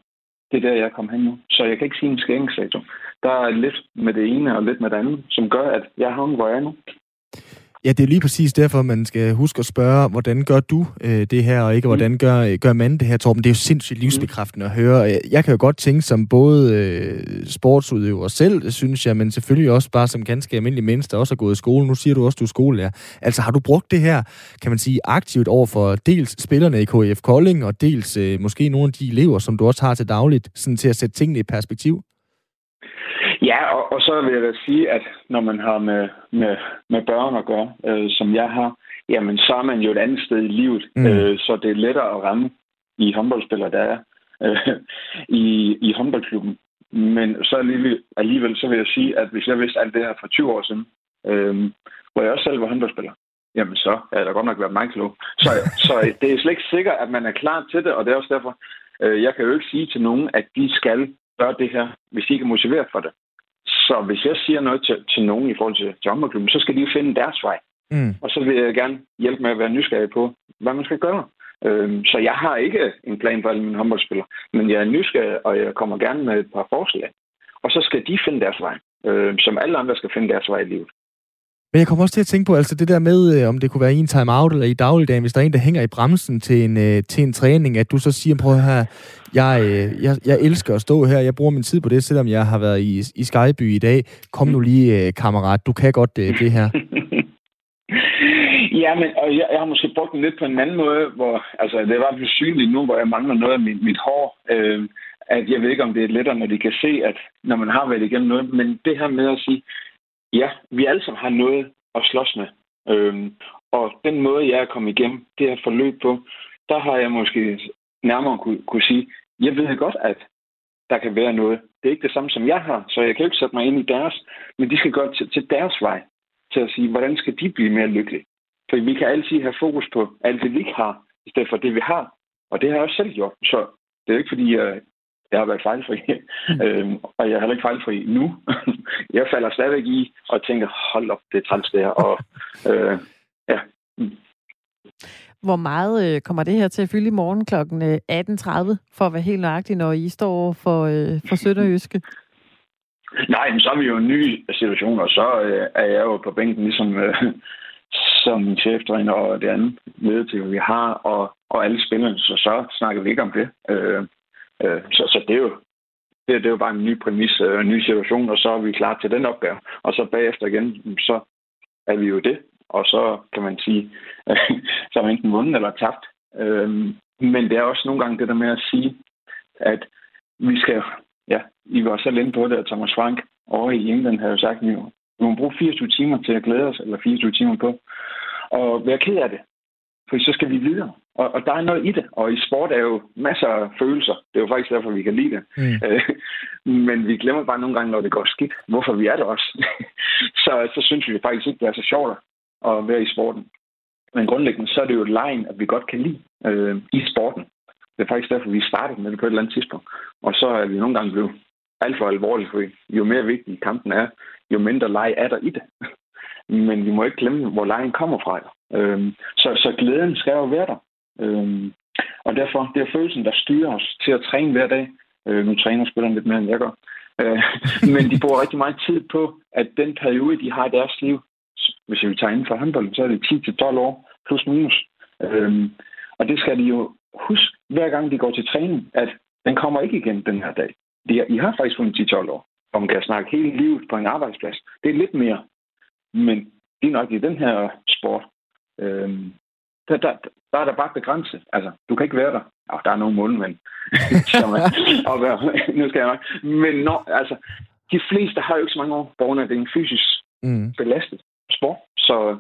det er der, jeg kom hen nu. Så jeg kan ikke sige en skæringsdato. Der er lidt med det ene og lidt med det andet, som gør, at jeg har hvor jeg er nu. Ja, det er lige præcis derfor, man skal huske at spørge, hvordan gør du øh, det her, og ikke mm. hvordan gør, gør man det her, Torben? Det er jo sindssygt mm. livsbekræftende at høre. Jeg kan jo godt tænke som både øh, sportsudøver selv, synes jeg, men selvfølgelig også bare som ganske almindelig menneske, der også har gået i skole. Nu siger du også, du er skolelærer. Altså har du brugt det her, kan man sige, aktivt over for dels spillerne i KF Kolding, og dels øh, måske nogle af de elever, som du også har til dagligt, sådan til at sætte tingene i perspektiv? Ja, og, og så vil jeg da sige, at når man har med, med, med børn at gøre, øh, som jeg har, jamen så er man jo et andet sted i livet, mm. øh, så det er lettere at ramme i håndboldspillere, der er øh, i, i håndboldklubben. Men så alligevel, alligevel, så vil jeg sige, at hvis jeg vidste alt det her for 20 år siden, øh, hvor jeg også selv var håndboldspiller, jamen så er jeg da godt nok været meget klog. Så, så det er slet ikke sikkert, at man er klar til det, og det er også derfor, øh, jeg kan jo ikke sige til nogen, at de skal gøre det her, hvis de ikke er motiveret for det Så hvis jeg siger noget til, til nogen i forhold til, til håndboldklubben, så skal de finde deres vej. Mm. Og så vil jeg gerne hjælpe med at være nysgerrig på, hvad man skal gøre. Øhm, så jeg har ikke en plan for alle mine håndboldspillere, men jeg er nysgerrig, og jeg kommer gerne med et par forslag. Og så skal de finde deres vej, øh, som alle andre skal finde deres vej i livet. Men jeg kommer også til at tænke på, altså det der med, øh, om det kunne være i en time-out eller i dagligdagen, hvis der er en, der hænger i bremsen til en, øh, til en træning, at du så siger, prøv her, jeg, øh, jeg, jeg elsker at stå her, jeg bruger min tid på det, selvom jeg har været i, i Skyby i dag. Kom nu lige, øh, kammerat, du kan godt øh, det her. Ja, men og jeg, jeg har måske brugt den lidt på en anden måde, hvor altså, det er i synligt nu, hvor jeg mangler noget af mit, mit hår. Øh, at jeg ved ikke, om det er lettere, når de kan se, at når man har været igennem noget, men det her med at sige, ja, vi alle sammen har noget at slås med. Øhm, og den måde, jeg er kommet igennem det her forløb på, der har jeg måske nærmere kunne, kunne sige, jeg ved godt, at der kan være noget. Det er ikke det samme, som jeg har, så jeg kan jo ikke sætte mig ind i deres, men de skal gå til, til deres vej til at sige, hvordan skal de blive mere lykkelige? For vi kan altid have fokus på alt det, vi ikke har, i stedet for det, vi har. Og det har jeg også selv gjort. Så det er ikke, fordi jeg, jeg har været fejlfri. Mm. øhm, og jeg er heller ikke fejlfri nu. jeg falder stadigvæk i og tænker, hold op, det er træls det her. Og, øh, ja. Hvor meget øh, kommer det her til at fylde i morgen kl. 18.30, øh, for at være helt nøjagtig, når I står for, øh, for Sønderjyske? Nej, men så er vi jo en ny situation, og så øh, er jeg jo på bænken ligesom øh, som cheftræner og det andet med til, vi har, og, og alle spillerne, så så snakker vi ikke om det. Øh, øh, så, så det er jo det, det er jo bare en ny præmis, og en ny situation, og så er vi klar til den opgave. Og så bagefter igen, så er vi jo det, og så kan man sige, så er man enten vundet eller tabt. Øh, men det er også nogle gange det der med at sige, at vi skal, ja, I var selv inde på det, at Thomas Frank over i England havde sagt, at vi må bruge 24 timer til at glæde os, eller 24 timer på og være ked af det. For så skal vi videre. Og, og der er noget i det. Og i sport er jo masser af følelser. Det er jo faktisk derfor, vi kan lide det. Mm. Øh, men vi glemmer bare nogle gange, når det går skidt, hvorfor vi er der også. så, så synes vi faktisk ikke, det er så sjovt at være i sporten. Men grundlæggende, så er det jo lejen, at vi godt kan lide øh, i sporten. Det er faktisk derfor, vi startede med det på et eller andet tidspunkt. Og så er vi nogle gange blevet alt for alvorligt, for jo mere vigtig kampen er, jo mindre leg er der i det men vi må ikke glemme, hvor lejen kommer fra. Øhm, så, så glæden skal jo være der. Øhm, og derfor, det er følelsen, der styrer os til at træne hver dag. Øh, nu træner spillerne lidt mere, end jeg gør. Øh, men de bruger rigtig meget tid på, at den periode, de har i deres liv, hvis vi tager inden for håndbold, så er det 10-12 år, plus minus. Øhm, og det skal de jo huske, hver gang de går til træning, at den kommer ikke igen den her dag. De, I har faktisk fundet 10-12 år, og man kan snakke hele livet på en arbejdsplads. Det er lidt mere. Men det nok i den her sport, øh, der, der, der er der bare begrænset. Altså, du kan ikke være der. Ja, der er nogle målmænd, som er, og være, nu skal jeg nok. Men når, altså, de fleste har jo ikke så mange år, på det er en fysisk mm. belastet sport. Så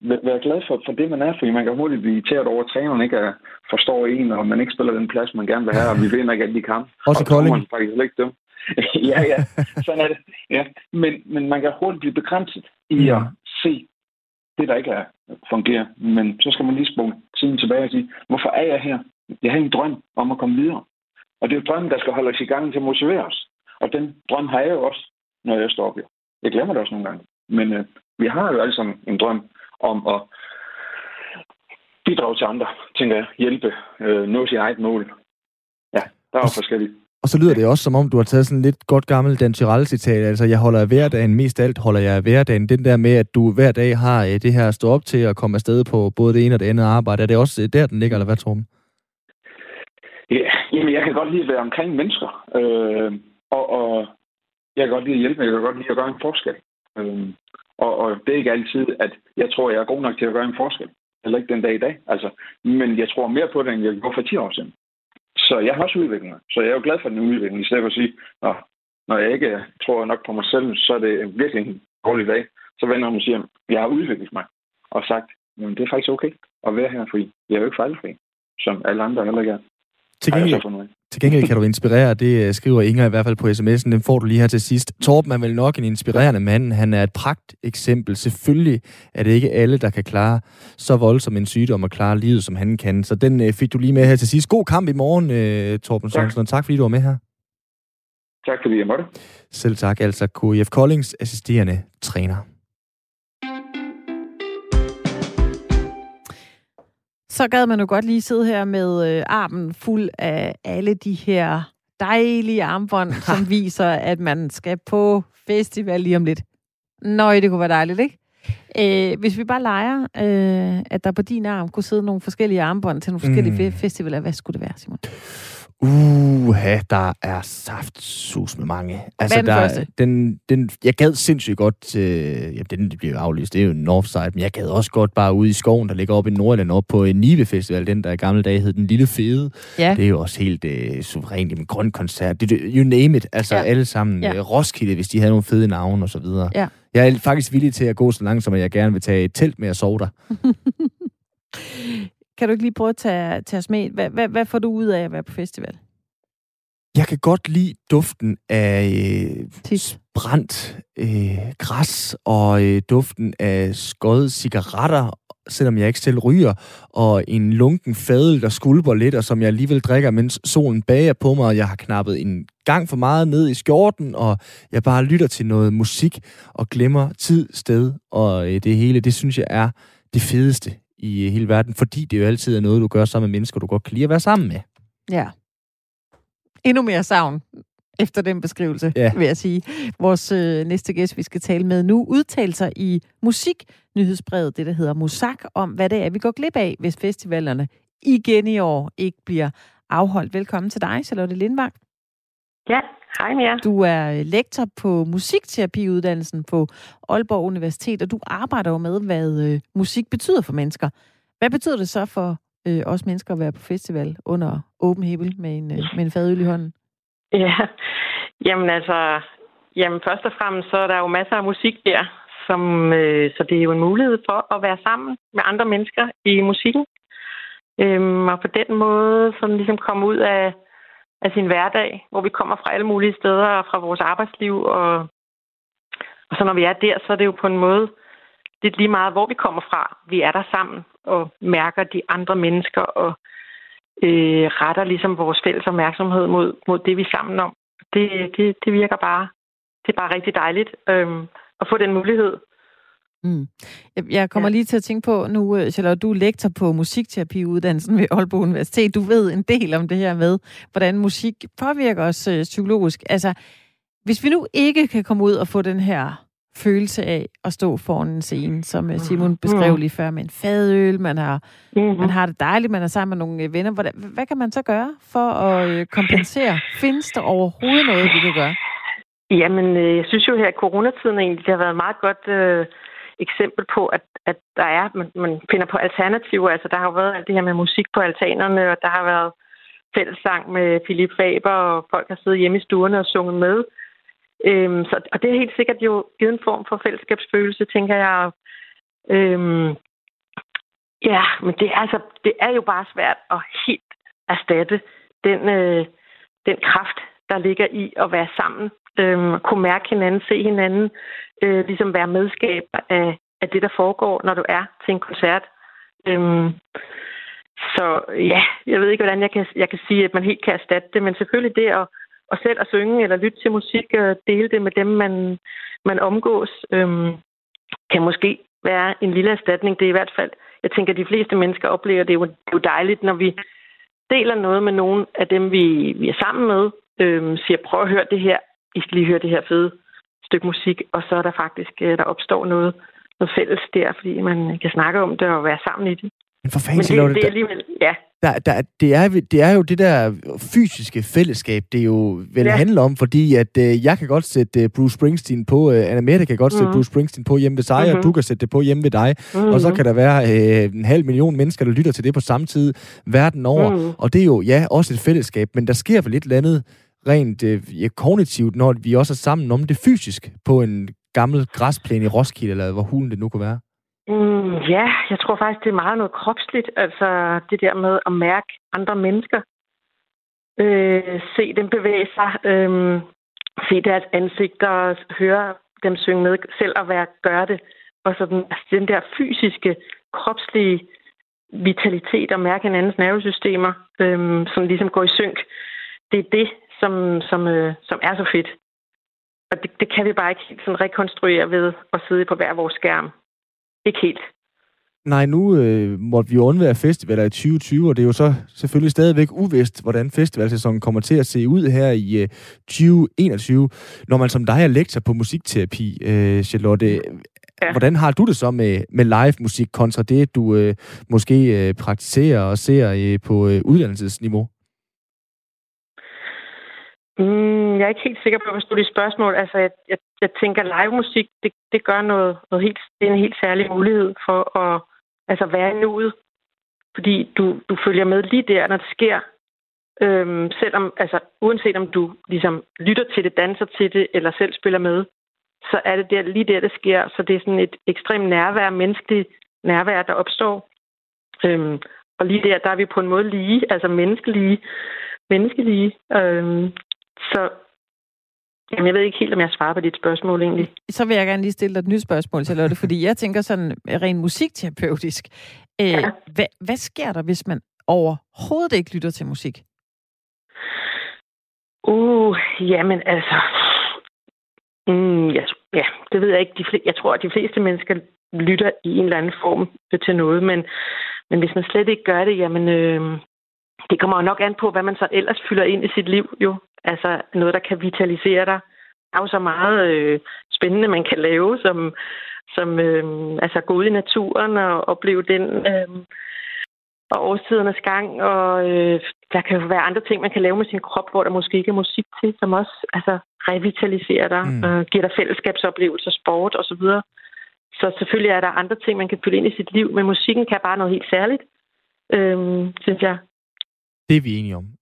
vær glad for, for det, man er, fordi man kan hurtigt blive irriteret over, at træneren ikke er, forstår en, og man ikke spiller den plads, man gerne vil have, og vi vinder ikke alle de kampe. Også i Kolding. man faktisk ikke dem. ja, ja, sådan er det. Ja. Men, men man kan hurtigt blive begrænset i ja. at se det, der ikke er, fungerer. Men så skal man lige spole tiden tilbage og sige, hvorfor er jeg her? Jeg har en drøm om at komme videre. Og det er jo drømmen, der skal holde os i gang til at motivere os. Og den drøm har jeg jo også, når jeg står op her. Jeg glemmer det også nogle gange. Men øh, vi har jo alle sammen en drøm om at bidrage til andre, tænker jeg, hjælpe, øh, nå sit eget mål. Ja, der er jo forskellige. Og så lyder det også, som om du har taget sådan lidt godt gammel Dan Tyrell-citat, altså jeg holder af hverdagen, mest alt holder jeg af hverdagen. Den der med, at du hver dag har øh, det her at stå op til at komme afsted på både det ene og det andet arbejde, er det også øh, der, den ligger, eller hvad, Torben? Ja, jamen jeg kan godt lide at være omkring mennesker, øh, og, og jeg kan godt lide at hjælpe, jeg kan godt lide at gøre en forskel. Øh, og, og det er ikke altid, at jeg tror, jeg er god nok til at gøre en forskel. Eller ikke den dag i dag. Altså, men jeg tror mere på det, end jeg gjorde for 10 år siden. Så jeg har også udviklet mig. Så jeg er jo glad for den udvikling, i stedet for at sige, Nå, når jeg ikke øh, tror nok på mig selv, så er det virkelig en dårlig dag. Så vender jeg mig og siger, jeg har udviklet mig. Og sagt, men det er faktisk okay at være her, fordi jeg er jo ikke fejlfri, som alle andre heller ikke er. Til gengæld, til gengæld kan du inspirere, det øh, skriver Inger i hvert fald på sms'en, den får du lige her til sidst. Torben er vel nok en inspirerende mand, han er et pragt eksempel. Selvfølgelig er det ikke alle, der kan klare så voldsom en sygdom og klare livet, som han kan. Så den øh, fik du lige med her til sidst. God kamp i morgen, øh, Torben Sørensen, og tak fordi du var med her. Tak fordi jeg måtte. Selv tak, altså KF Koldings assisterende træner. Så gad man jo godt lige sidde her med øh, armen fuld af alle de her dejlige armbånd, som viser, at man skal på festival lige om lidt. Nøj, det kunne være dejligt, ikke? Øh, hvis vi bare leger, øh, at der på din arm kunne sidde nogle forskellige armbånd til nogle forskellige mm. festivaler, hvad skulle det være, Simon? Uha, der er saft sus med mange. Altså, Hvad er den der, Den, den, jeg gad sindssygt godt, øh, ja, den bliver jo aflyst, det er jo Northside, men jeg gad også godt bare ude i skoven, der ligger oppe i Nordland, op på en Nive Festival, den der i gamle dage hed Den Lille Fede. Ja. Det er jo også helt øh, suverænt, en grøn koncert, det, you name it, altså ja. alle sammen. Ja. Roskilde, hvis de havde nogle fede navne og så videre. Ja. Jeg er faktisk villig til at gå så langt, som at jeg gerne vil tage et telt med at sove der. Kan du ikke lige prøve at tage, tage os med? Hvad, hvad, hvad får du ud af at være på festival? Jeg kan godt lide duften af øh, brændt øh, græs og øh, duften af skåede cigaretter, selvom jeg ikke selv ryger, og en lunken fadel, der skulper lidt, og som jeg alligevel drikker, mens solen bager på mig, og jeg har knappet en gang for meget ned i skjorten, og jeg bare lytter til noget musik og glemmer tid, sted og øh, det hele. Det synes jeg er det fedeste i hele verden, fordi det jo altid er noget, du gør sammen med mennesker, du godt kan lide at være sammen med. Ja. Endnu mere savn efter den beskrivelse, ja. vil jeg sige. Vores øh, næste gæst, vi skal tale med nu, udtaler sig i musiknyhedsbrevet, det der hedder Musak, om hvad det er, vi går glip af, hvis festivalerne igen i år ikke bliver afholdt. Velkommen til dig, Charlotte Lindvang. Ja, hej jer. Du er øh, lektor på musikterapiuddannelsen på Aalborg Universitet, og du arbejder jo med, hvad øh, musik betyder for mennesker. Hvad betyder det så for øh, os mennesker at være på festival under åben himmel med en, øh, med en fadøl i hånden? Ja, jamen altså, jamen først og fremmest så er der jo masser af musik der, som, øh, så det er jo en mulighed for at være sammen med andre mennesker i musikken. Øhm, og på den måde sådan ligesom komme ud af af sin hverdag, hvor vi kommer fra alle mulige steder og fra vores arbejdsliv. Og, og så når vi er der, så er det jo på en måde lidt lige meget, hvor vi kommer fra. Vi er der sammen og mærker de andre mennesker og øh, retter ligesom vores fælles opmærksomhed mod, mod det, vi er sammen om. Det, det, det virker bare, det er bare rigtig dejligt øh, at få den mulighed. Mm. Jeg kommer ja. lige til at tænke på nu, øh, Charlotte, du er lektor på musikterapiuddannelsen ved Aalborg Universitet. Du ved en del om det her med, hvordan musik påvirker os øh, psykologisk. Altså, hvis vi nu ikke kan komme ud og få den her følelse af at stå foran en scene, som øh, Simon mm. beskrev lige før, med en fadøl, man har, mm-hmm. man har det dejligt, man er sammen med nogle venner. Hvordan, hvad kan man så gøre for at kompensere? Findes der overhovedet noget, vi kan gøre? Jamen, jeg synes jo her, at coronatiden egentlig, det har været meget godt øh, eksempel på, at, at der er, man, man finder på alternativer. Altså, der har jo været alt det her med musik på altanerne, og der har været fællessang med Philip Faber, og folk har siddet hjemme i stuerne og sunget med. Øhm, så, og det er helt sikkert jo givet en form for fællesskabsfølelse, tænker jeg. Øhm, ja, men det er, altså, det er jo bare svært at helt erstatte den, øh, den kraft, der ligger i at være sammen, øh, kunne mærke hinanden, se hinanden, øh, ligesom være medskaber af, af det, der foregår, når du er til en koncert. Øh, så ja, jeg ved ikke, hvordan jeg kan, jeg kan sige, at man helt kan erstatte det, men selvfølgelig det at, at selv at synge eller lytte til musik og dele det med dem, man, man omgås, øh, kan måske være en lille erstatning. Det er i hvert fald, jeg tænker, at de fleste mennesker oplever, det er jo, det er jo dejligt, når vi deler noget med nogen af dem, vi, vi er sammen med, øh, siger, prøv at høre det her, i skal lige høre det her fede stykke musik, og så er der faktisk, øh, der opstår noget, noget fælles der, fordi man kan snakke om det og være sammen i det. Men for fanden, Men det, det er alligevel, ja. Der, der, det, er, det er jo det der fysiske fællesskab, det jo vel ja. handler om, fordi at øh, jeg kan godt sætte øh, Bruce Springsteen på, øh, Anna Mette kan godt mm. sætte. Bruce Springsteen på hjemme ved sig, mm-hmm. og du kan sætte det på hjemme ved dig, mm-hmm. og så kan der være øh, en halv million mennesker, der lytter til det på samme tid verden over, mm. og det er jo, ja, også et fællesskab, men der sker vel lidt andet rent øh, ja, kognitivt, når vi også er sammen om det fysisk på en gammel græsplæne i Roskilde, eller hvor hulen det nu kunne være? Mm, ja, jeg tror faktisk, det er meget noget kropsligt. Altså det der med at mærke andre mennesker. Øh, se dem bevæge sig. Øh, se deres ansigter. Høre dem synge med. Selv at være, gøre det. Og sådan, altså, den der fysiske, kropslige vitalitet og mærke hinandens nervesystemer, øh, som ligesom går i synk. Det er det, som, som, øh, som er så fedt. Og det, det kan vi bare ikke helt sådan rekonstruere ved at sidde på hver vores skærm. Ikke helt. Nej, nu øh, måtte vi jo undvære festivaler i 2020, og det er jo så selvfølgelig stadigvæk uvist, hvordan festivalsæsonen kommer til at se ud her i øh, 2021. Når man som dig er lektor på musikterapi, øh, Charlotte, ja. hvordan har du det så med, med live musik kontra det, du øh, måske øh, praktiserer og ser øh, på øh, uddannelsesniveau? Mm, jeg er ikke helt sikker på, hvad du dit spørgsmål. Altså, jeg, jeg, jeg tænker, live musik, det, det gør noget, noget helt, det er en helt særlig mulighed for at altså, være i nuet. Fordi du, du følger med lige der, når det sker. Øhm, selvom, altså, uanset om du ligesom lytter til det, danser til det, eller selv spiller med, så er det der, lige der, det sker. Så det er sådan et ekstremt nærvær, menneskeligt nærvær, der opstår. Øhm, og lige der, der er vi på en måde lige, altså menneskelige. menneskelige. Øhm, så Jamen, jeg ved ikke helt, om jeg svarer på dit spørgsmål egentlig. Så vil jeg gerne lige stille dig et nyt spørgsmål, Charlotte, fordi jeg tænker sådan rent musikterapeutisk. Øh, ja. hvad, hvad sker der, hvis man overhovedet ikke lytter til musik? Uh, jamen altså... Mm, ja, ja, det ved jeg ikke. De fl- jeg tror, at de fleste mennesker lytter i en eller anden form til noget, men, men hvis man slet ikke gør det, jamen... Øh, det kommer jo nok an på, hvad man så ellers fylder ind i sit liv, jo. Altså noget, der kan vitalisere dig. Der er jo så meget øh, spændende, man kan lave, som, som øh, altså gå ud i naturen og opleve den øh, og årstidernes gang. Og øh, der kan jo være andre ting, man kan lave med sin krop, hvor der måske ikke er musik til, som også altså, revitaliserer dig, mm. øh, giver dig fællesskabsoplevelser, sport osv. Så, så selvfølgelig er der andre ting, man kan fylde ind i sit liv, men musikken kan bare noget helt særligt, øh, synes jeg. Det er vi enige om.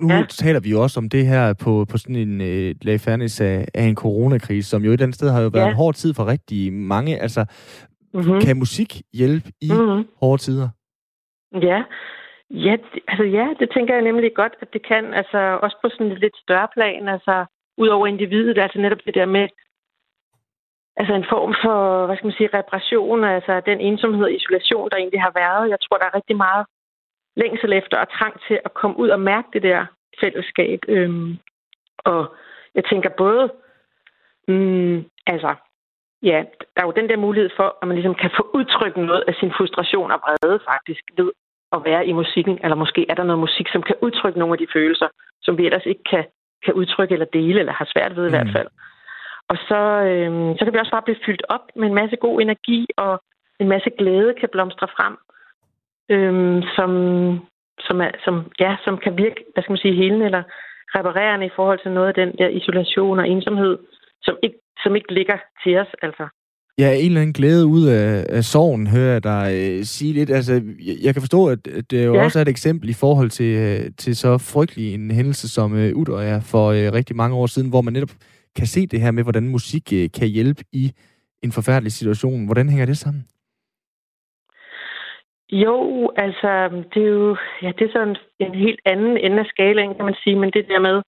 Nu ja. taler vi jo også om det her på, på sådan en øh, lag af, af en coronakrise, som jo et andet sted har jo været ja. en hård tid for rigtig mange. Altså, mm-hmm. kan musik hjælpe i mm-hmm. hårde tider? Ja. Ja, altså ja, det tænker jeg nemlig godt, at det kan. Altså også på sådan et lidt større plan, altså ud over individet, altså netop det der med, altså en form for, hvad skal man sige, reparation, altså den ensomhed og isolation, der egentlig har været. Jeg tror, der er rigtig meget længsel efter og trang til at komme ud og mærke det der fællesskab. Øhm, og jeg tænker både, mm, altså, ja, der er jo den der mulighed for, at man ligesom kan få udtrykt noget af sin frustration og vrede faktisk ved at være i musikken, eller måske er der noget musik, som kan udtrykke nogle af de følelser, som vi ellers ikke kan, kan udtrykke eller dele, eller har svært ved i mm. hvert fald. Og så, øhm, så kan vi også bare blive fyldt op med en masse god energi, og en masse glæde kan blomstre frem øhm, som, som, er, som, ja, som kan virke, hvad skal man sige, helende eller reparerende i forhold til noget af den der isolation og ensomhed, som ikke, som ikke ligger til os, altså. Ja, en eller anden glæde ud af, af sorgen, hører jeg dig øh, sige lidt. Altså, jeg, jeg kan forstå, at det jo ja. også er et eksempel i forhold til, øh, til så frygtelig en hændelse som øh, er for øh, rigtig mange år siden, hvor man netop kan se det her med, hvordan musik øh, kan hjælpe i en forfærdelig situation. Hvordan hænger det sammen? Jo, altså, det er jo ja, det er sådan en helt anden ende af skalaen, kan man sige, men det der med,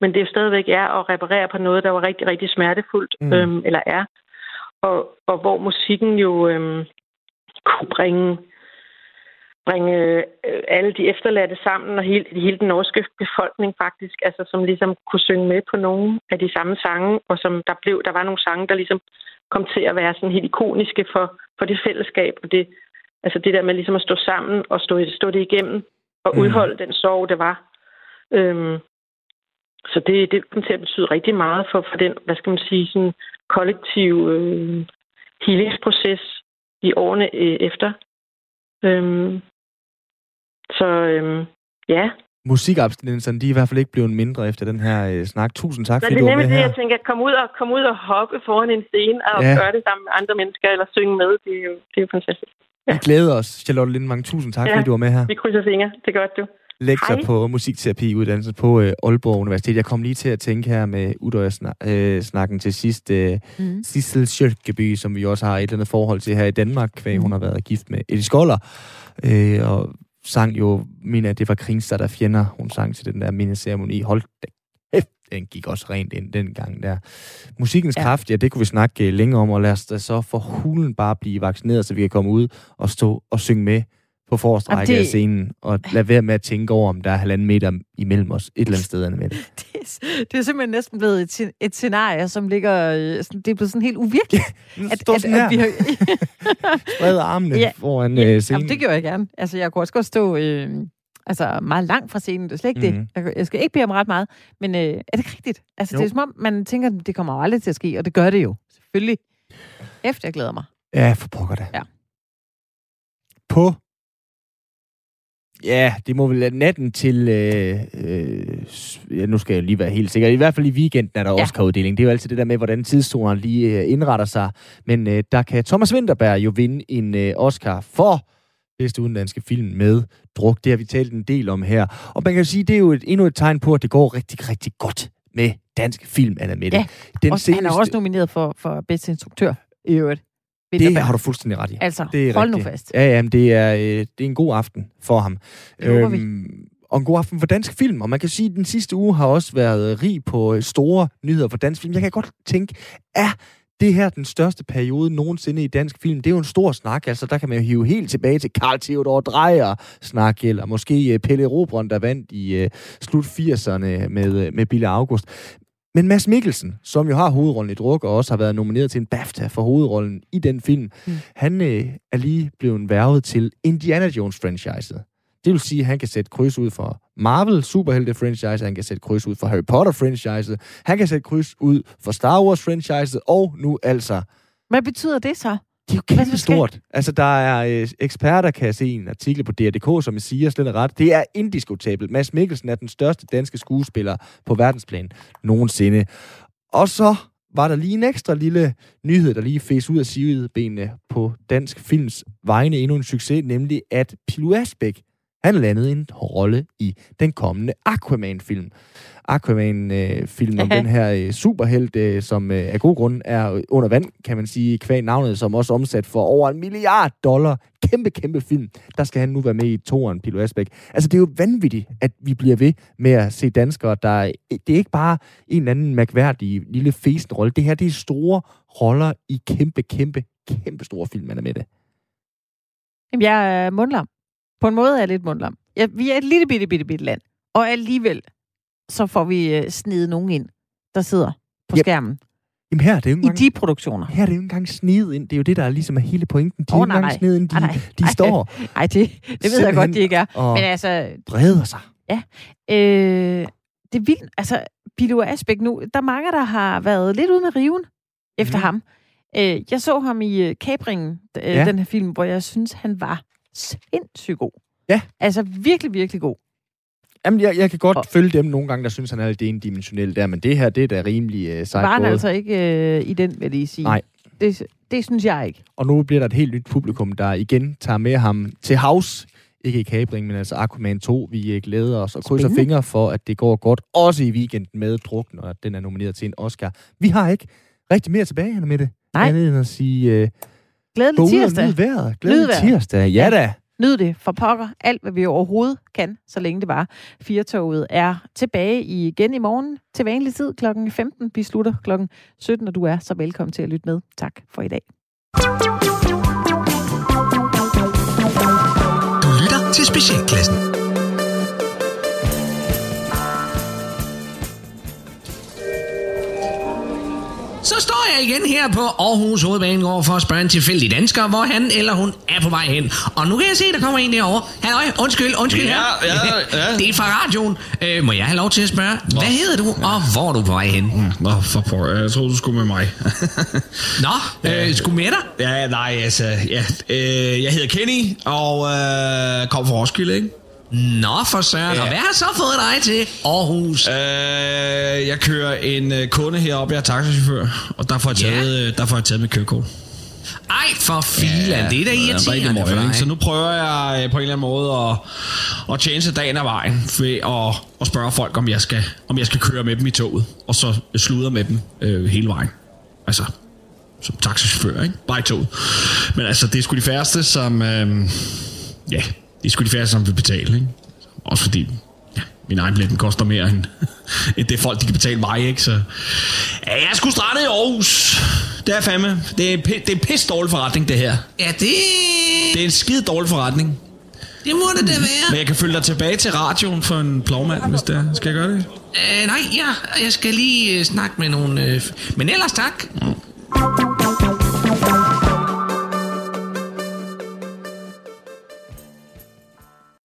men det er jo stadigvæk er at reparere på noget, der var rigtig, rigtig smertefuldt, mm. øhm, eller er, og, og hvor musikken jo øhm, kunne bringe, bringe øh, alle de efterladte sammen, og hele, hele den norske befolkning faktisk, altså som ligesom kunne synge med på nogle af de samme sange, og som der blev, der var nogle sange, der ligesom kom til at være sådan helt ikoniske for, for det fællesskab, og det Altså det der med ligesom at stå sammen og stå, stå det igennem og mm. udholde den sorg, det var. Øhm, så det, det kommer til at betyde rigtig meget for, for den, hvad skal man sige, sådan kollektiv øh, healingsproces i årene øh, efter. Øhm, så øhm, ja. Musikabstinenserne, de er i hvert fald ikke blevet mindre efter den her øh, snak. Tusind tak, fordi du var med det, her. jeg tænker, kom ud, og, kom ud og hoppe foran en scene og ja. gøre det sammen med andre mennesker, eller synge med. Det er jo, det er jo fantastisk. Vi glæder os, Charlotte Lindemann. Tusind tak, ja, fordi du var med her. Vi krydser fingre. Det er godt, du. Lektor Hej. på musikterapi uddannelse på øh, Aalborg Universitet. Jeg kom lige til at tænke her med Udøjer-snakken øh, til sidst. Øh, mm. Sissel Sjøtkeby, som vi også har et eller andet forhold til her i Danmark, kvæg mm. hun har været gift med Eddie Skoller. Øh, og sang jo, min det var Kringstad der fjender. Hun sang til den der mindeceremoni. Hold da den gik også rent ind den gang der. Musikkens ja. kraft, ja, det kunne vi snakke øh, længere om, og lad os da så for hulen bare blive vaccineret, så vi kan komme ud og stå og synge med på forreste række det... af scenen, og lad være med at tænke over, om der er halvanden meter imellem os et eller andet sted, med det. det, er, det er simpelthen næsten blevet et, et scenarie, som ligger... Øh, sådan, det er blevet sådan helt uvirkeligt. Ja, at, at, at, at vi har... Spred armene ja, foran ja, uh, scenen. Jamen, det gør jeg gerne. Altså, jeg kunne også godt stå... Øh, altså meget langt fra scenen. Det er slet ikke mm. det. Mhm. Jeg, skal ikke bede om ret meget. Men øh, er det rigtigt? Altså, jo. det er som om, man tænker, det kommer jo aldrig til at ske, og det gør det jo. Selvfølgelig. Efter jeg glæder mig. Ja, for pokker det. Ja. På Ja, det må vel natten til... Øh, øh, ja, nu skal jeg lige være helt sikker. I hvert fald i weekenden er der ja. Oscar-uddeling. Det er jo altid det der med, hvordan tidszonerne lige øh, indretter sig. Men øh, der kan Thomas Winterberg jo vinde en øh, Oscar for bedste udenlandske film med druk. Det har vi talt en del om her. Og man kan jo sige, det er jo et, endnu et tegn på, at det går rigtig, rigtig godt med dansk film, Anna Mette. Ja, Den også, seneste... han er også nomineret for, for bedste instruktør i øvrigt. Det har du fuldstændig ret i. Altså, det er hold rigtigt. nu fast. Ja, ja, det er, øh, det er en god aften for ham. Det øhm, vi. Og en god aften for dansk film. Og man kan sige, at den sidste uge har også været rig på øh, store nyheder for dansk film. Jeg kan godt tænke, er det her den største periode nogensinde i dansk film? Det er jo en stor snak. Altså, der kan man jo hive helt tilbage til Karl Theodor Dreyer snak, eller måske øh, Pelle Robron, der vandt i uh, slut 80'erne med, med Bille August. Men Mads Mikkelsen, som jo har hovedrollen i Druk, og også har været nomineret til en BAFTA for hovedrollen i den film, mm. han øh, er lige blevet værvet til Indiana Jones-franchiset. Det vil sige, at han kan sætte kryds ud for Marvel superhelte-franchise, han kan sætte kryds ud for Harry Potter-franchise, han kan sætte kryds ud for Star Wars-franchise, og nu altså... Hvad betyder det så? Det er jo kæmpe stort. Altså, der er øh, eksperter, kan jeg se en artikel på DRDK, som siger slet ret. Det er indiskutabelt. Mads Mikkelsen er den største danske skuespiller på verdensplan nogensinde. Og så var der lige en ekstra lille nyhed, der lige fæs ud af benene på dansk films vegne endnu en succes, nemlig at Pilu Asbæk, han landede en rolle i den kommende Aquaman-film. Aquaman-film om den her øh, superhelt, øh, som øh, af god grund er under vand, kan man sige, kvæg navnet, som også omsat for over en milliard dollar. Kæmpe, kæmpe film. Der skal han nu være med i toren, Pilo Asbæk. Altså, det er jo vanvittigt, at vi bliver ved med at se danskere, der... Det er ikke bare en eller anden mærkværdig lille fesen rolle. Det her, det er store roller i kæmpe, kæmpe, kæmpe store film, man er med det. Jamen, jeg er mundlam. På en måde er jeg lidt mundlam. Ja, vi er et lille bitte, bitte, bitte land. Og alligevel, så får vi øh, snedet nogen ind, der sidder på yep. skærmen. Jamen her er det jo I de produktioner. Her er det jo ikke engang snedet ind. Det er jo det, der er ligesom er hele pointen. De oh, er nej, engang snedet ind. De, nej, nej. de står... Nej, det, det ved jeg godt, de ikke er. Men altså... breder sig. Ja. Øh, det er vildt. Altså, Pilo Asbæk nu, der er mange, der har været lidt ude med riven efter mm. ham. Øh, jeg så ham i øh, Kabringen, øh, ja. den her film, hvor jeg synes, han var sindssygt god. Ja. Altså virkelig, virkelig god. Jamen, jeg, jeg kan godt og... følge dem nogle gange, der synes, han er lidt endimensionel der, men det her, det er da rimelig uh, sejt Var han altså ikke uh, i den, vil jeg sige. Nej. Det, det synes jeg ikke. Og nu bliver der et helt nyt publikum, der igen tager med ham til house. Ikke i Kabring, men altså Aquaman 2. Vi glæder os og krydser fingre for, at det går godt. Også i weekenden med Druk, når den er nomineret til en Oscar. Vi har ikke rigtig mere tilbage, Anna Mette. Nej. Andet end at sige... Uh, Glædelig tirsdag. Nyd vejret. Glædelig tirsdag. Ja da. Nyd det for pokker. Alt, hvad vi overhovedet kan, så længe det var. Firtoget er tilbage igen i morgen til vanlig tid kl. 15. Vi slutter kl. 17, og du er så velkommen til at lytte med. Tak for i dag. Du lytter til Specialklassen. Jeg igen her på Aarhus Hovedbanegård for at spørge en tilfældig dansker, hvor han eller hun er på vej hen. Og nu kan jeg se, der kommer en derovre. Halløj, undskyld, undskyld ja. Ja, ja. Det er fra radioen. Øh, må jeg have lov til at spørge, Nå. hvad hedder du, og hvor er du på vej hen? Mm, nå, for på, jeg troede, du skulle med mig. Nå, øh, skulle med dig? Ja, nej, altså, ja. Øh, jeg hedder Kenny, og øh, kommer fra Roskilde, ikke? Nå, for søren. Ja. Og hvad har så fået dig til Aarhus? Øh, jeg kører en øh, kunde herop, jeg er taxachauffør, og der får jeg taget, ja. Øh, der får jeg taget mit kørekort. Ej, for filan, ja, det er da irriterende for dig. Så nu prøver jeg øh, på en eller anden måde at, at tjene sig dagen af vejen ved at, at spørge folk, om jeg, skal, om jeg skal køre med dem i toget, og så sludre med dem øh, hele vejen. Altså, som taxichauffør, ikke? Bare i toget. Men altså, det er sgu de færreste, som... Øh, ja, det er sgu de færreste, som vil betale, ikke? Også fordi ja, min egen billet koster mere end, end det folk, de kan betale mig, ikke? Så ja, jeg skulle strandet i Aarhus. Det er fandme. Det er, det er en pisse dårlig forretning, det her. Ja, det... Det er en skide dårlig forretning. Det må det da være. Men jeg kan følge dig tilbage til radioen for en plovmand, hvis det er. Skal jeg gøre det? Øh, nej, ja, jeg skal lige øh, snakke med nogle... Øh, men ellers tak.